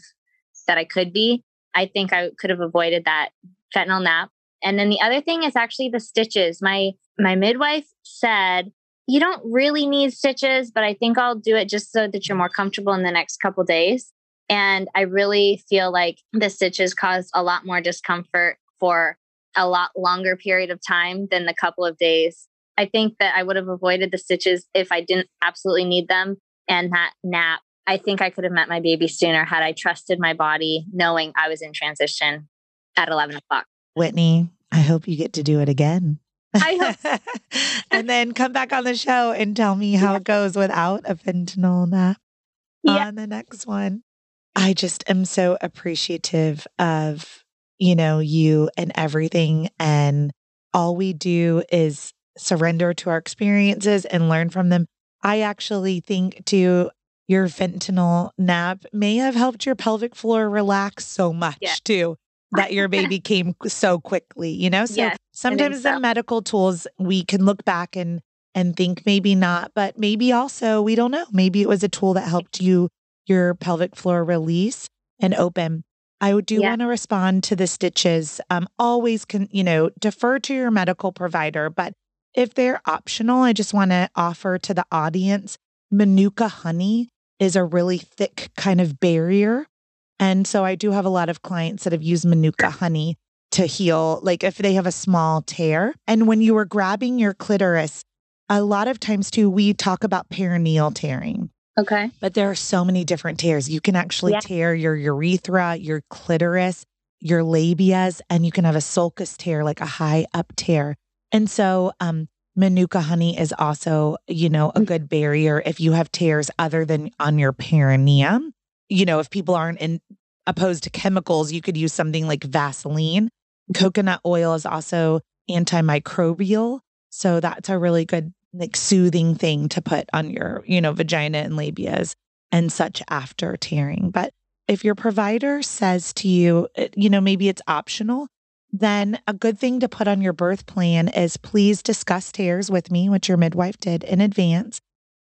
Speaker 2: that I could be, I think I could have avoided that fentanyl nap. And then the other thing is actually the stitches. My my midwife said, "You don't really need stitches, but I think I'll do it just so that you're more comfortable in the next couple days." And I really feel like the stitches caused a lot more discomfort for a lot longer period of time than the couple of days. I think that I would have avoided the stitches if I didn't absolutely need them. And that nap, I think I could have met my baby sooner had I trusted my body, knowing I was in transition at 11 o'clock.
Speaker 1: Whitney, I hope you get to do it again.
Speaker 2: I hope.
Speaker 1: and then come back on the show and tell me how yeah. it goes without a fentanyl nap yeah. on the next one. I just am so appreciative of you know, you and everything. And all we do is surrender to our experiences and learn from them. I actually think to your fentanyl nap may have helped your pelvic floor relax so much yeah. too that your baby came so quickly, you know? So sometimes so. the medical tools we can look back and and think maybe not, but maybe also, we don't know. Maybe it was a tool that helped you, your pelvic floor release and open. I do yeah. want to respond to the stitches. Um, always can, you know, defer to your medical provider, but if they're optional, I just want to offer to the audience Manuka honey is a really thick kind of barrier. And so I do have a lot of clients that have used Manuka honey to heal, like if they have a small tear. And when you were grabbing your clitoris, a lot of times too, we talk about perineal tearing.
Speaker 2: Okay.
Speaker 1: But there are so many different tears. You can actually yeah. tear your urethra, your clitoris, your labias, and you can have a sulcus tear, like a high up tear. And so, um, Manuka honey is also, you know, a mm. good barrier if you have tears other than on your perineum. You know, if people aren't in, opposed to chemicals, you could use something like Vaseline. Coconut oil is also antimicrobial. So that's a really good, like, soothing thing to put on your, you know, vagina and labias and such after tearing. But if your provider says to you, eh, you know, maybe it's optional, then a good thing to put on your birth plan is please discuss tears with me, which your midwife did in advance,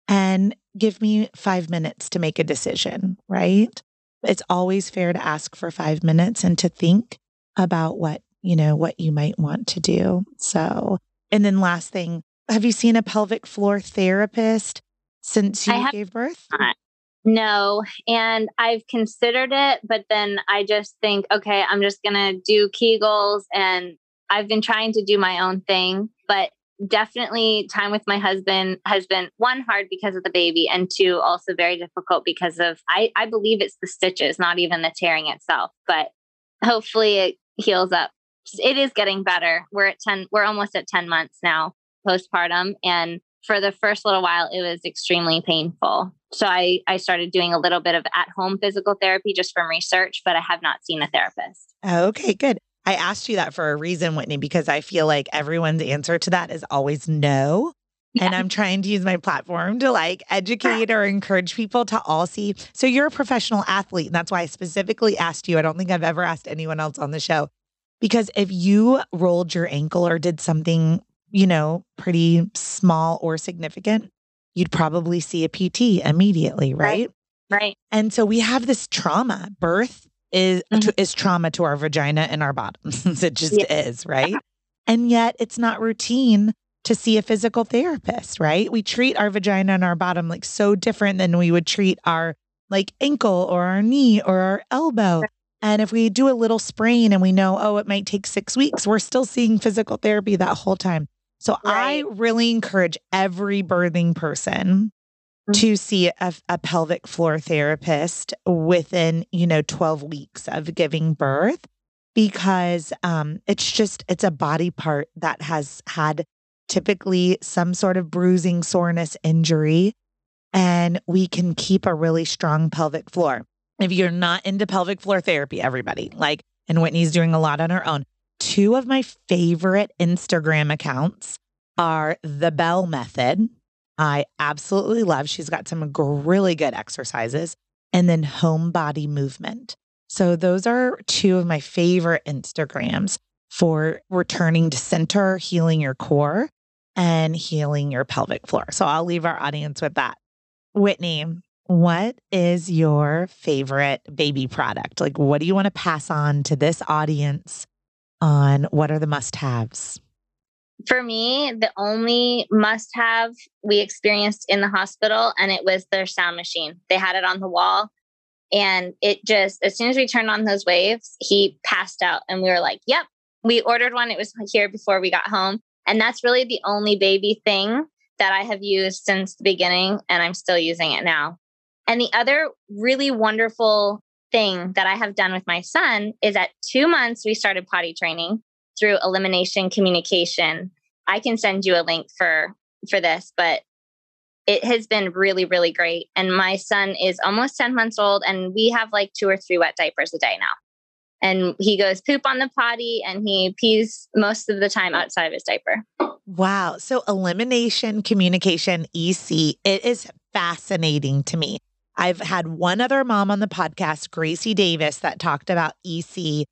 Speaker 1: and give me five minutes to make a decision, right? It's always fair to ask for five minutes and to think about what, you know, what you might want to do. So, and then last thing, have you seen a pelvic floor therapist since you gave birth?
Speaker 2: Not. No. And I've considered it, but then I just think, okay, I'm just going to do Kegels. And I've been trying to do my own thing, but definitely time with my husband has been one hard because of the baby and two also very difficult because of I, I believe it's the stitches not even the tearing itself but hopefully it heals up it is getting better we're at 10 we're almost at 10 months now postpartum and for the first little while it was extremely painful so I, I started doing a little bit of at home physical therapy just from research, but I have not seen a therapist.
Speaker 1: Okay, good. I asked you that for a reason, Whitney, because I feel like everyone's answer to that is always no. Yeah. And I'm trying to use my platform to like educate or encourage people to all see. So you're a professional athlete. And that's why I specifically asked you. I don't think I've ever asked anyone else on the show. Because if you rolled your ankle or did something, you know, pretty small or significant, you'd probably see a PT immediately, right?
Speaker 2: Right. right.
Speaker 1: And so we have this trauma. Birth is mm-hmm. is trauma to our vagina and our bottoms. it just yeah. is, right? And yet it's not routine to see a physical therapist, right? We treat our vagina and our bottom like so different than we would treat our like ankle or our knee or our elbow. And if we do a little sprain and we know, oh, it might take six weeks, we're still seeing physical therapy that whole time. So right. I really encourage every birthing person mm-hmm. to see a, a, pelvic floor therapist within, you know, 12 weeks of giving birth because um, it's just, it's a body part that has had typically some sort of bruising, soreness, injury, and we can keep a really strong pelvic floor. If you're not into pelvic floor therapy, everybody, like, and Whitney's doing a lot on her own, two of my favorite Instagram accounts are The Bell Method. I absolutely love. She's got some really good exercises and then home body movement. So those are two of my favorite Instagrams for returning to center, healing your core and healing your pelvic floor. So I'll leave our audience with that. Whitney, what is your favorite baby product? Like, what do you want to pass on to this audience on what are the must haves?
Speaker 2: For me, the only must have we experienced in the hospital, and it was their sound machine. They had it on the wall. And it just, as soon as we turned on those waves, he passed out. And we were like, yep, we ordered one. It was here before we got home. And that's really the only baby thing that I have used since the beginning. And I'm still using it now. And the other really wonderful thing that I have done with my son is at two months, we started potty training through elimination communication. I can send you a link for for this, but it has been really, really great. And my son is almost 10 months old, and we have like two or three wet diapers a day now. And he goes poop on the potty and he pees most of the time outside of his diaper.
Speaker 1: Wow. So, elimination communication, EC, it is fascinating to me. I've had one other mom on the podcast, Gracie Davis, that talked about EC,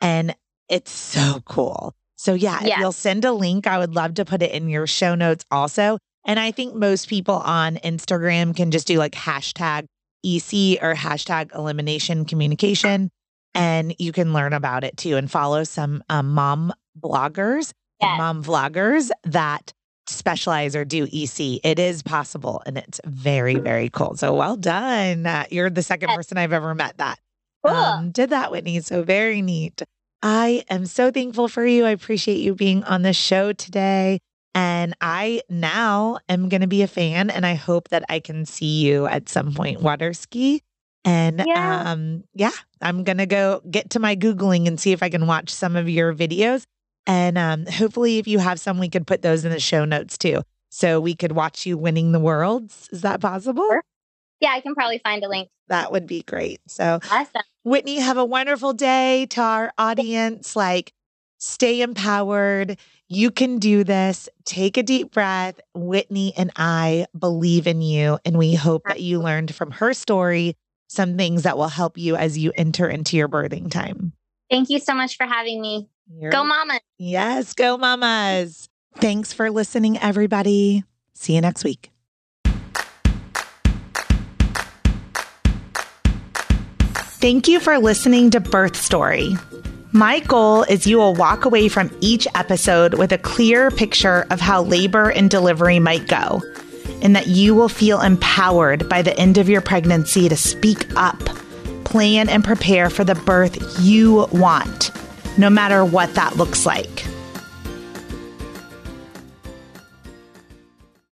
Speaker 1: and it's so cool. So, yeah, yeah. if you'll send a link, I would love to put it in your show notes also. And I think most people on Instagram can just do like hashtag EC or hashtag elimination communication. And you can learn about it too and follow some um, mom bloggers,
Speaker 2: Yes.
Speaker 1: mom vloggers that specialize or do EC. It is possible and it's very, very cool. So well done. Uh, you're the second person I've ever met that
Speaker 2: Cool.
Speaker 1: um, did that, Whitney. So very neat. I am so thankful for you. I appreciate you being on the show today. And I now am going to be a fan, and I hope that I can see you at some point water ski. And
Speaker 2: Yeah.
Speaker 1: um, yeah, I'm going to go get to my Googling and see if I can watch some of your videos. And um, hopefully, if you have some, we could put those in the show notes too. So we could watch you winning the worlds. Is that possible?
Speaker 2: Sure. yeah, I can probably find a link.
Speaker 1: That would be great. So
Speaker 2: Awesome.
Speaker 1: Whitney, have a wonderful day to our audience. Like, stay empowered. You can do this. Take a deep breath. Whitney and I believe in you. And we hope that you learned from her story some things that will help you as you enter into your birthing time.
Speaker 2: Thank you so much for having me. Go, Mama.
Speaker 1: Yes, go, mamas. Thanks for listening, everybody. See you next week. Thank you for listening to Birth Story. My goal is you will walk away from each episode with a clear picture of how labor and delivery might go, and that you will feel empowered by the end of your pregnancy to speak up, plan, and prepare for the birth you want, no matter what that looks like.